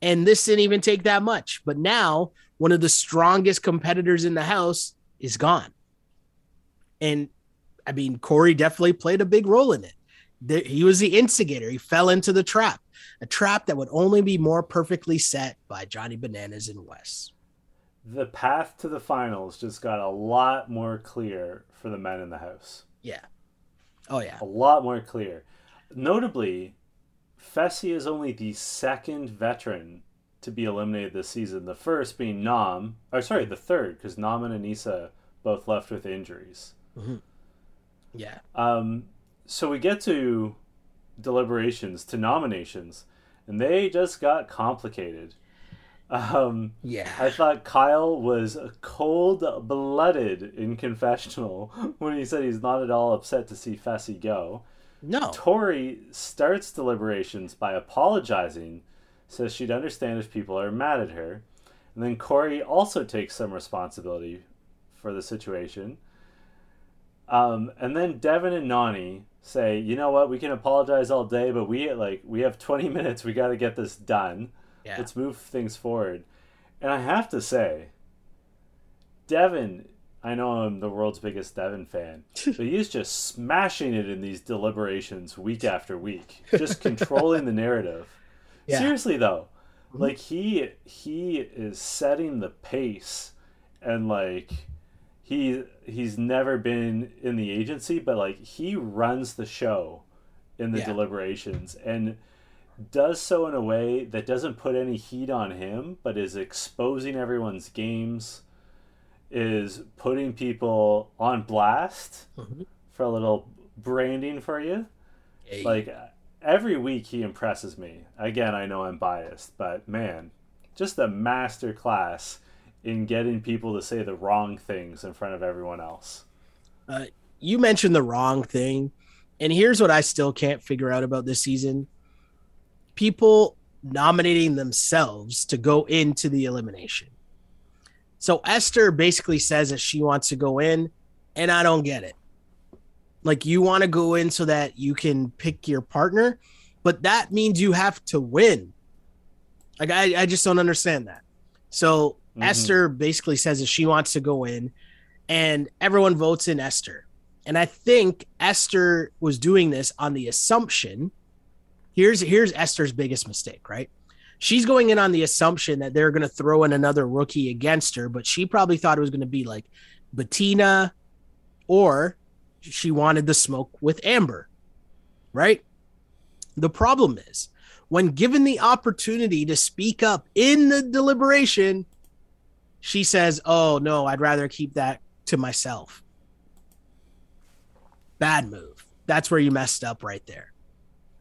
And this didn't even take that much. But now one of the strongest competitors in the house is gone. And I mean, Corey definitely played a big role in it. He was the instigator. He fell into the trap, a trap that would only be more perfectly set by Johnny Bananas and Wes. The path to the finals just got a lot more clear for the men in the house. Yeah. Oh, yeah. a lot more clear. Notably, Fessy is only the second veteran to be eliminated this season. The first being Nam, or sorry, the third, because Nam and Aneesa both left with injuries. Yeah. Um, so we get to deliberations, to nominations, and they just got complicated. Um, Yeah. I thought Kyle was cold blooded in confessional when he said he's not at all upset to see Fessy go. No. Tori starts deliberations by apologizing, says she'd understand if people are mad at her. And then Corey also takes some responsibility for the situation. Um, and then Devin and Nany say, you know what, we can apologize all day, but we like we have 20 minutes, we got to get this done. Yeah. Let's move things forward. And I have to say, Devin, I know I'm the world's biggest Devin fan, but he's just smashing it in these deliberations week after week, just controlling the narrative. Yeah. Seriously though, mm-hmm. like he he is setting the pace and like he he's never been in the agency, but like he runs the show in the Yeah. deliberations and does so in a way that doesn't put any heat on him, but is exposing everyone's games, is putting people on blast Mhm. for a little branding for you. Hey. Like every week he impresses me. Again, I know I'm biased, but man, just a master class in getting people to say the wrong things in front of everyone else. you mentioned the wrong thing. And here's what I still can't figure out about this season. People nominating themselves to go into the elimination. So Esther basically says that she wants to go in, and I don't get it. Like you want to go in so that you can pick your partner, but that means you have to win. Like I, I just don't understand that. So Mhm. Esther basically says that she wants to go in, and everyone votes in Esther. And I think Esther was doing this on the assumption. Here's here's Esther's biggest mistake, right? She's going in on the assumption that they're going to throw in another rookie against her, but she probably thought it was going to be like Bettina, or she wanted the smoke with Amber, right? The problem is when given the opportunity to speak up in the deliberation, she says, Oh, no, I'd rather keep that to myself. Bad move. That's where you messed up right there.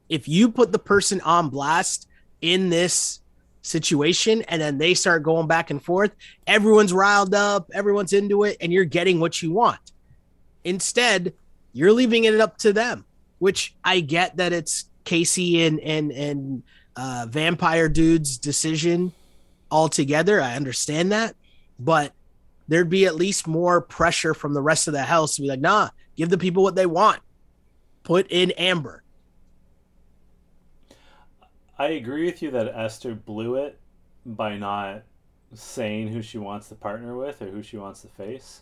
If you put the person on blast in this situation and then they start going back and forth, everyone's riled up, everyone's into it, and you're getting what you want. Instead, you're leaving it up to them, which I get that it's Casey and and and uh, vampire dude's decision altogether. I understand that, but there'd be at least more pressure from the rest of the house to be like, nah, give the people what they want. Put in Amber. I agree with you that Esther blew it by not saying who she wants to partner with or who she wants to face.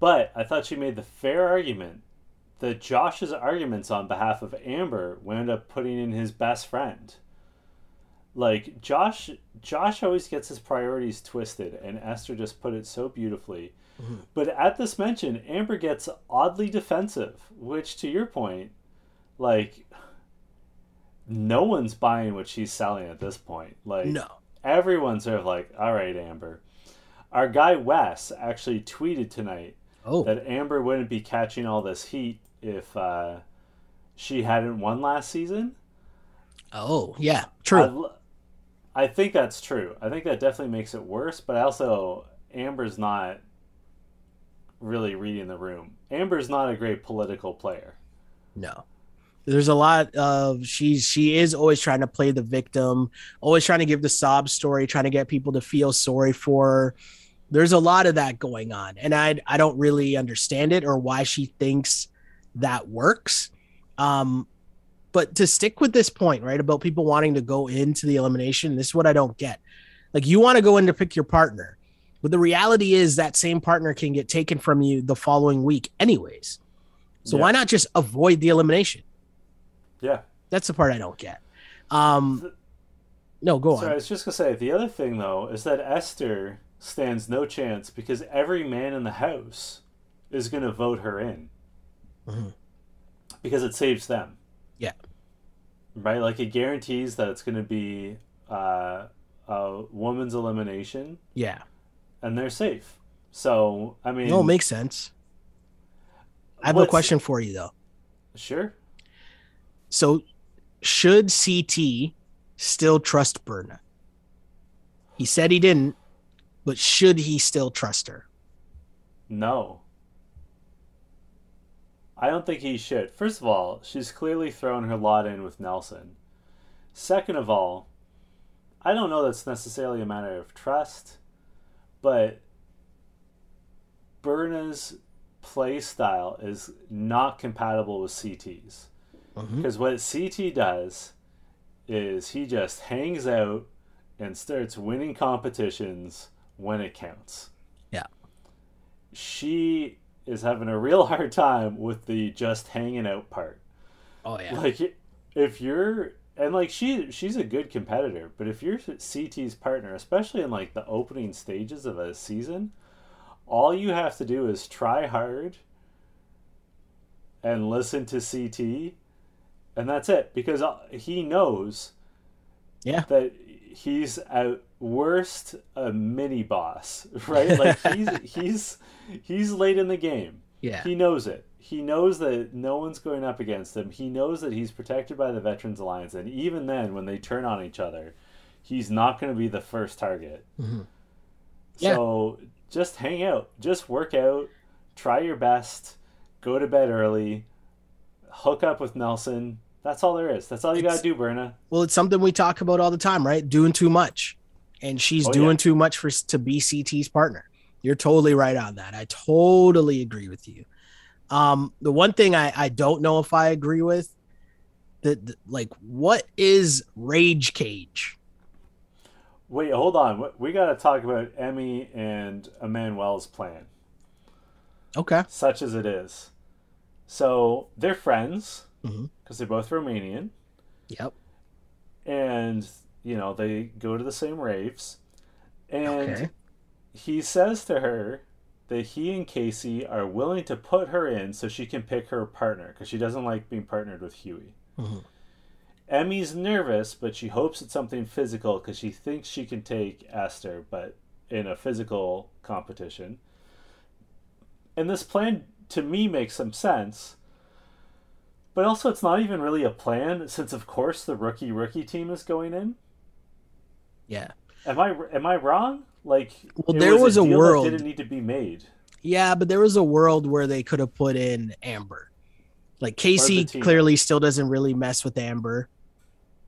But I thought she made the fair argument that Josh's arguments on behalf of Amber wound up putting in his best friend. Like Josh Josh always gets his priorities twisted and Esther just put it so beautifully. Mhm. But at this mention, Amber gets oddly defensive, which to your point, like no one's buying what she's selling at this point. Like No. everyone's sort of like, all right, Amber. Our guy Wes actually tweeted tonight Oh, that Amber wouldn't be catching all this heat if uh, she hadn't won last season. oh, yeah, true. I think that's true. I think that definitely makes it worse, but also Amber's not really reading the room. Amber's not a great political player. No. There's a lot of she's she is always trying to play the victim, always trying to give the sob story, trying to get people to feel sorry for her. There's a lot of that going on, and I I don't really understand it or why she thinks that works. Um, but to stick with this point, right, about people wanting to go into the elimination, this is what I don't get. Like you want to go in to pick your partner, but the reality is that same partner can get taken from you the following week, anyways. So Yeah. why not just avoid the elimination? Yeah. That's the part I don't get. Um, Th- no, go on. So I was just gonna say the other thing though is that Esther stands no chance because every man in the house is gonna vote her in Mhm. because it saves them. Yeah. Right, like it guarantees that it's gonna be uh, a woman's elimination, Yeah, and they're safe. So I mean, no, it makes sense. I have a question for you though. Sure. So, should CT still trust Berna? He said he didn't, but should he still trust her? No. I don't think he should. First of all, she's clearly thrown her lot in with Nelson. Second of all, I don't know that's necessarily a matter of trust, but Berna's play style is not compatible with CT's. Mhm. Because what CT does is he just hangs out and starts winning competitions when it counts. Yeah. She is having a real hard time with the just hanging out part. Oh yeah, Like if you're and like she she's a good competitor, but if you're CT's partner, especially in like the opening stages of a season, all you have to do is try hard and listen to CT and that's it because uh, he knows yeah, that he's at worst a mini boss, right? Like he's he's he's late in the game. yeah, He knows it. He knows that no one's going up against him. He knows that he's protected by the Veterans Alliance, and even then, when they turn on each other, he's not going to be the first target. Mhm. Yeah. So just hang out, just work out, try your best, go to bed early, hook up with Nelson, That's all there is. That's all you got to do, Berna. Well, it's something we talk about all the time, right? Doing too much. And she's Oh, doing yeah. too much for to be CT's partner. You're totally right on that. I totally agree with you. Um, the one thing I, I don't know if I agree with that like what is rage cage? Wait, hold on. We- We got to talk about Emy and Emanuel's plan, Okay. such as it is. So they're friends because Mhm. they're both Romanian, Yep. and you know they go to the same raves. And Okay. he says to her that he and Kaycee are willing to put her in so she can pick her partner because she doesn't like being partnered with Hughie. Mhm. Emy's nervous, but she hopes it's something physical because she thinks she can take Esther, but in a physical competition. And this plan to me makes some sense. But also, it's not even really a plan, since of course the rookie rookie team is going in. Yeah. Am I am I wrong? Like, Well, there was a deal that world- didn't need to be made. Yeah, but there was a world where they could have put in Amber. Like Kaycee clearly still doesn't really mess with Amber.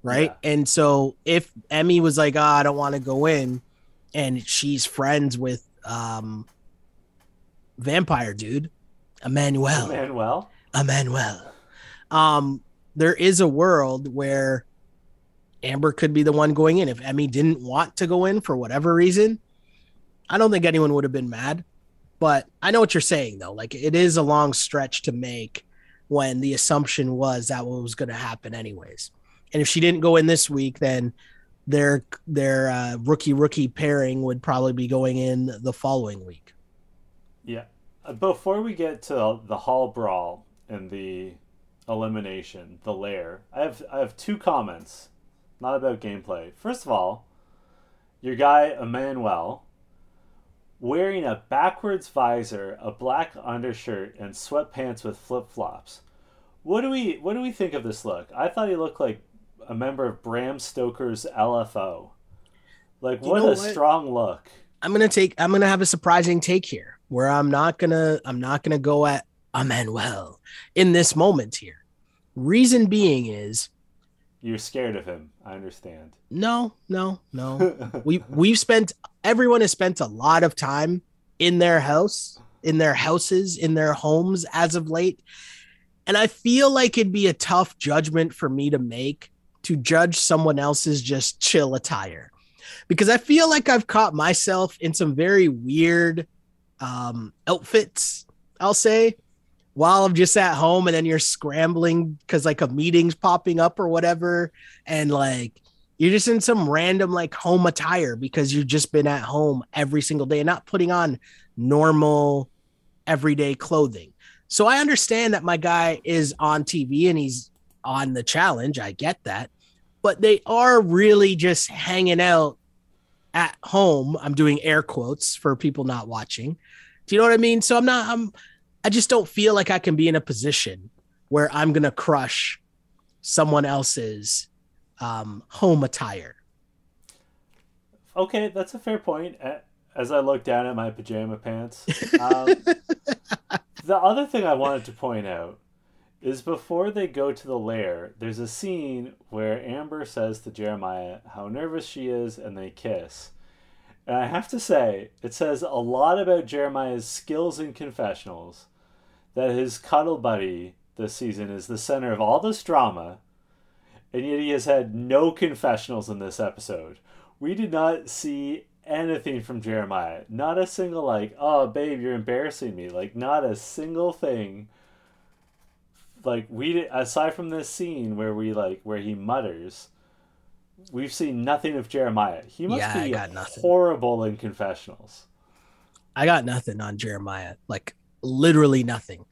Right. Yeah. And so if Emy was like, oh, I don't want to go in, and she's friends with um vampire dude, Emanuel. Emanuel. Emanuel. Um, there is a world where Amber could be the one going in. If Emy didn't want to go in for whatever reason, I don't think anyone would have been mad. But I know what you're saying though. Like it is a long stretch to make when the assumption was that what was going to happen anyways. And if she didn't go in this week, then their their uh, rookie rookie pairing would probably be going in the following week. Yeah. Uh, Before we get to the hall brawl and the elimination, the lair, I have I have two comments, not about gameplay. First of all, your guy Emanuel wearing a backwards visor, a black undershirt, and sweatpants with flip flops. What do we what do we think of this look? I thought he looked like a member of Bram Stoker's LFO. Like what a what? strong look. I'm gonna take I'm gonna have a surprising take here where I'm not gonna I'm not gonna go at Emanuel in this moment here. Reason being is You're scared of him. I understand. no, no, no. we we've spent everyone has spent a lot of time in their house, in their houses, in their homes as of late. And I feel like it'd be a tough judgment for me to make to judge someone else's just chill attire. Because I feel like I've caught myself in some very weird um outfits, I'll say, while I'm just at home and then you're scrambling because like a meeting's popping up or whatever. And like you're just in some random like home attire because you've just been at home every single day and not putting on normal everyday clothing. So I understand that my guy is on TV and he's on the challenge. I get that. But they are really just hanging out at home. I'm doing air quotes for people not watching. Do you know what I mean? So I'm not I'm I just don't feel like I can be in a position where I'm going to crush someone else's um, home attire. Okay, that's a fair point. As I look down at my pajama pants, um, the other thing I wanted to point out is before they go to the lair, there's a scene where Amber says to Jeremiah how nervous she is, and they kiss. And I have to say, it says a lot about Jeremiah's skills in confessionals that his cuddle buddy this season is the center of all this drama, and yet he has had no confessionals in this episode. We did not see anything from Jeremiah. Not a single like, "Oh, babe, you're embarrassing me." Like not a single thing. Like we did, aside from this scene where we like where he mutters, we've seen nothing of Jeremiah. He must Yeah, be horrible in confessionals. I got nothing on Jeremiah, like literally nothing.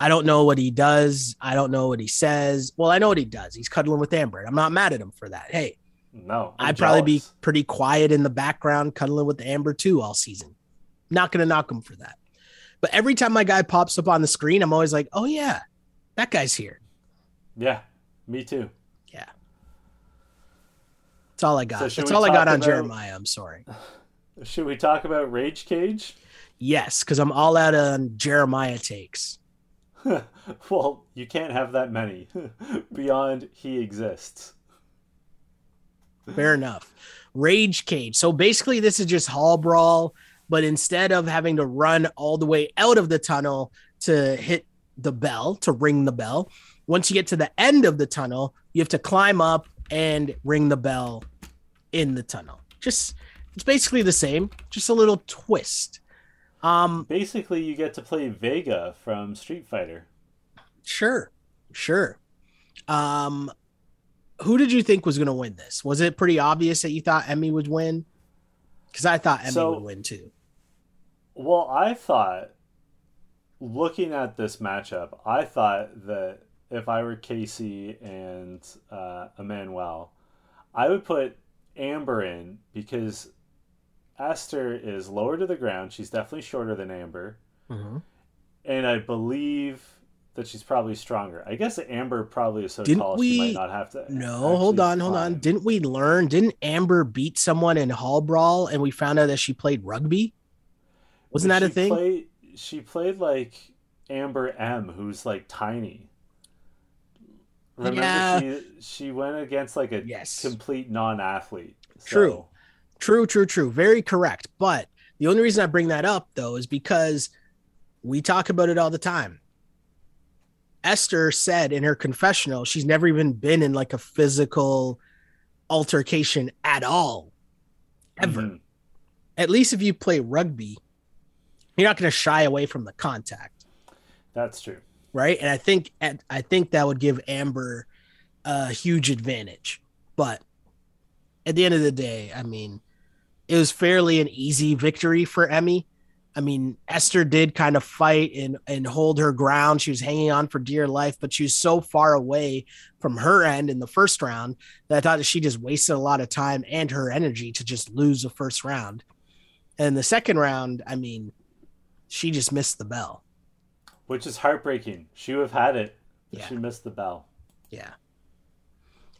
I don't know what he does. I don't know what he says. Well, I know what he does. He's cuddling with Amber. and I'm not mad at him for that. Hey, No, I'm I'd probably be pretty quiet in the background, cuddling with Amber too all season. Not gonna knock him for that. But every time my guy pops up on the screen, I'm always like, oh yeah, that guy's here. Yeah, me too. Yeah, that's all I got. So That's all I got talk on about- Jeremiah. I'm sorry. Should we talk about Rage Cage? Yes, because I'm all out on Jeremiah takes. well, you can't have that many beyond he exists. Fair enough. Rage Cage. So basically, this is just Hall Brawl, but instead of having to run all the way out of the tunnel to hit the bell, to ring the bell, once you get to the end of the tunnel, you have to climb up and ring the bell in the tunnel. Just it's basically the same, just a little twist. Um basically you get to play Vega from Street Fighter. Sure. Sure. Um who did you think was going to win this? Was it pretty obvious that you thought Emy would win? Cuz I thought Emy so, would win too. Well, I thought looking at this matchup, I thought that if I were Kaycee and uh, Emanuel, I would put Amber in because Esther is lower to the ground. She's definitely shorter than Amber. Mm-hmm. And I believe that she's probably stronger. I guess Amber probably is so didn't tall we, she might not have to. No, hold on, hold on. Didn't we learn? Didn't Amber beat someone in Hall Brawl and we found out that she played rugby? Wasn't that a thing? Played, she played like Amber M, who's like tiny. Remember yeah. she she went against like a yes. complete non-athlete. So. True. True, true, true. Very correct. But the only reason I bring that up though is because we talk about it all the time. Esther said in her confessional she's never even been in like a physical altercation at all. Ever. Mm-hmm. At least if you play rugby, you're not going to shy away from the contact. That's true right? And I think I think that would give Amber a huge advantage. But at the end of the day, I mean, it was fairly an easy victory for Emy. I mean, Esther did kind of fight and and hold her ground. She was hanging on for dear life, but she was so far away from her end in the first round that I thought that she just wasted a lot of time and her energy to just lose the first round. And the second round, I mean, she just missed the bell which is heartbreaking. She would have had it. Yeah. She missed the bell. Yeah.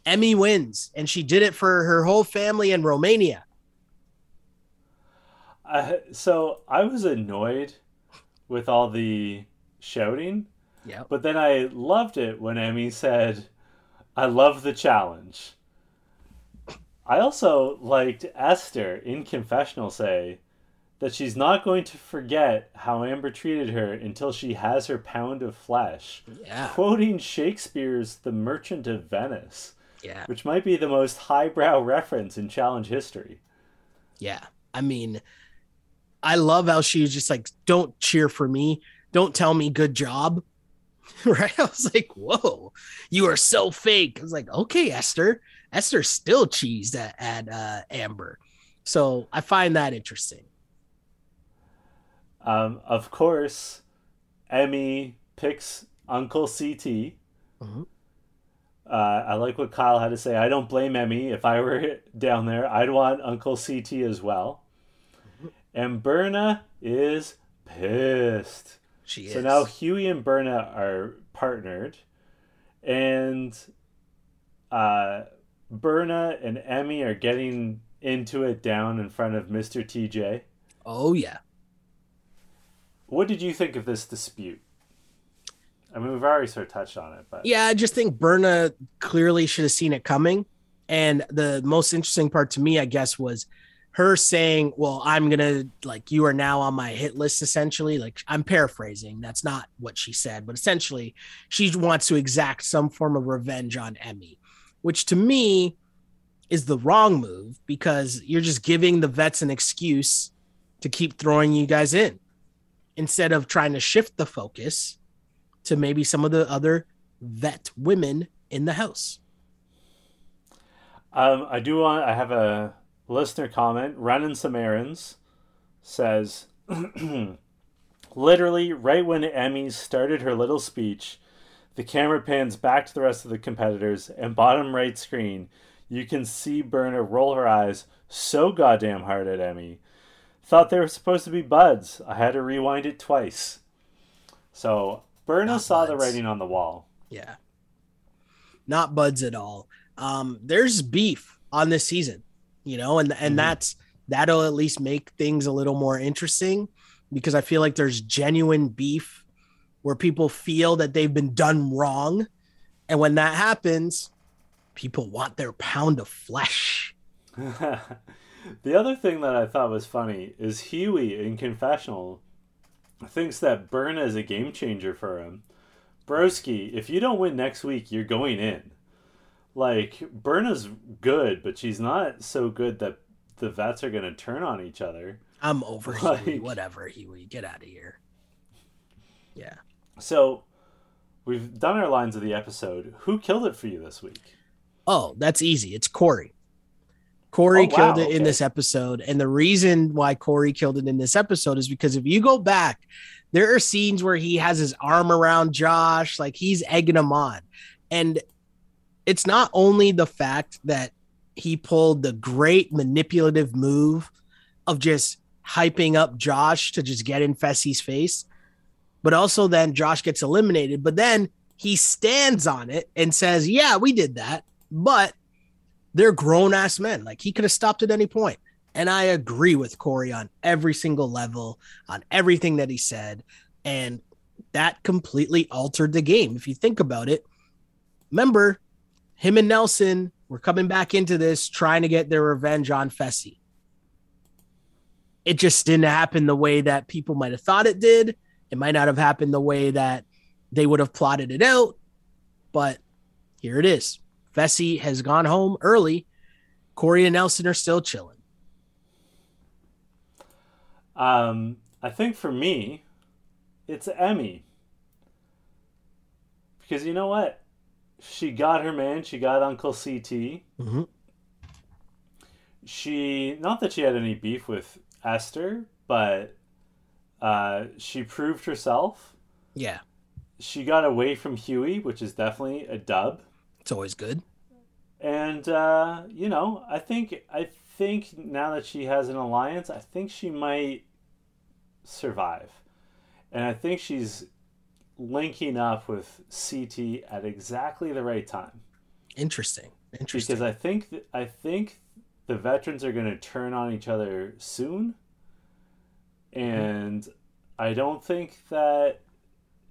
Emy wins, and she did it for her whole family in Romania. Uh, so I was annoyed with all the shouting. Yeah. But then I loved it when Emy said, I love the challenge. I also liked Esther in confessional say, that she's not going to forget how Amber treated her until she has her pound of flesh. Yeah. Quoting Shakespeare's The Merchant of Venice. Yeah. Which might be the most highbrow reference in challenge history. Yeah. I mean, I love how she was just like, don't cheer for me. Don't tell me good job. right? I was like, whoa, you are so fake. I was like, okay, Esther. Esther still cheesed at, at uh, Amber. So I find that interesting. Um, of course, Emy picks Uncle CT. Mm-hmm. Uh, I like what Kyle had to say. I don't blame Emy. If I were down there, I'd want Uncle CT as well. And Berna is pissed. She is. so now Hughie and Berna are partnered, and uh, Berna and Emy are getting into it down in front of Mr. TJ. Oh yeah. What did you think of this dispute? I mean, we've already sort of touched on it, but yeah, I just think Berna clearly should have seen it coming. And the most interesting part to me, I guess, was her saying, Well, I'm gonna like you are now on my hit list, essentially. Like I'm paraphrasing, that's not what she said, but essentially she wants to exact some form of revenge on Emy, which to me is the wrong move because you're just giving the vets an excuse to keep throwing you guys in instead of trying to shift the focus to maybe some of the other vet women in the house. Um, I do want. I have a listener comment. running some errands, says, literally, right when Emy started her little speech, the camera pans back to the rest of the competitors, and bottom right screen, you can see Berna roll her eyes so goddamn hard at Emy. Thought they were supposed to be buds. I had to rewind it twice. So Berna saw buds. the writing on the wall. Yeah. Not buds at all. Um, there's beef on this season, you know, and and mm-hmm. that's that'll at least make things a little more interesting because I feel like there's genuine beef where people feel that they've been done wrong. And when that happens, people want their pound of flesh. the other thing that I thought was funny is Hughie in confessional thinks that Berna is a game changer for him. Broski, if you don't win next week, you're going in. Like Berna's good, but she's not so good that the vets are going to turn on each other. I'm over like, Hughie. Whatever, Hughie. Get out of here. Yeah. So we've done our lines of the episode. Who killed it for you this week? Oh, that's easy. It's Corey. Corey oh, wow, killed it okay. in this episode. And the reason why Corey killed it in this episode is because if you go back, there are scenes where he has his arm around Josh, like he's egging him on. And it's not only the fact that he pulled the great manipulative move of just hyping up Josh to just get in Fessy's face, but also then Josh gets eliminated. But then he stands on it and says, Yeah, we did that. But they're grown ass men. Like he could have stopped at any point. And I agree with Corey on every single level, on everything that he said. And that completely altered the game. If you think about it, remember him and Nelson were coming back into this trying to get their revenge on Fessy. It just didn't happen the way that people might have thought it did. It might not have happened the way that they would have plotted it out. But here it is. Fessy has gone home early. Corey and Nelson are still chilling. Um, I think for me, it's Emy. Because you know what? She got her man. She got Uncle CT. Mm-hmm. She, not that she had any beef with Esther, but uh, she proved herself. Yeah. She got away from Hughie, which is definitely a dub. It's always good. And uh, you know, I think I think now that she has an alliance, I think she might survive. And I think she's linking up with CT at exactly the right time. Interesting. Interesting. Because I think th- I think the veterans are going to turn on each other soon. And mm-hmm. I don't think that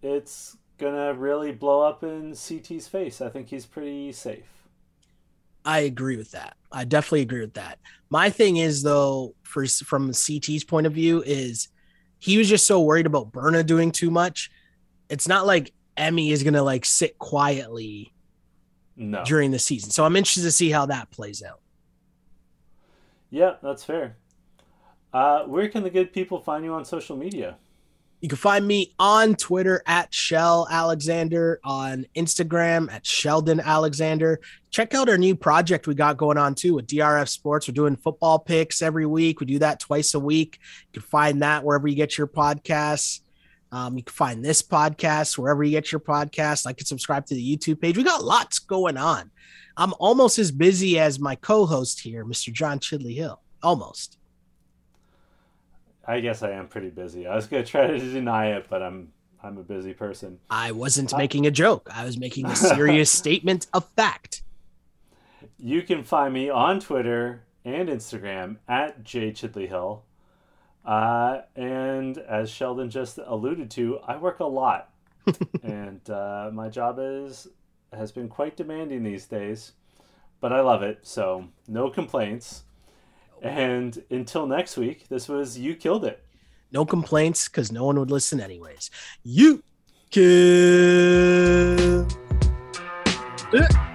it's gonna really blow up in CT's face. I think he's pretty safe. I agree with that. I definitely agree with that. My thing is though, for from CT's point of view, is he was just so worried about Berna doing too much. It's not like Emy is gonna like sit quietly no. during the season. So I'm interested to see how that plays out. Yeah, that's fair. Uh, where can the good people find you on social media? You can find me on Twitter at Shell Alexander, on Instagram at Sheldon Alexander. Check out our new project we got going on too with DRF Sports. We're doing football picks every week. We do that twice a week. You can find that wherever you get your podcasts. Um, you can find this podcast wherever you get your podcast. Like and subscribe to the YouTube page. We got lots going on. I'm almost as busy as my co-host here, Mr. John Chidley Hill. Almost. I guess I am pretty busy. I was gonna try to deny it, but I'm I'm a busy person. I wasn't uh, making a joke. I was making a serious statement of fact. You can find me on Twitter and Instagram at J Chidley Hill. Uh, and as Sheldon just alluded to, I work a lot, and uh, my job is has been quite demanding these days, but I love it. So no complaints. And until next week, this was You Killed It. No complaints because no one would listen anyways. You killed it.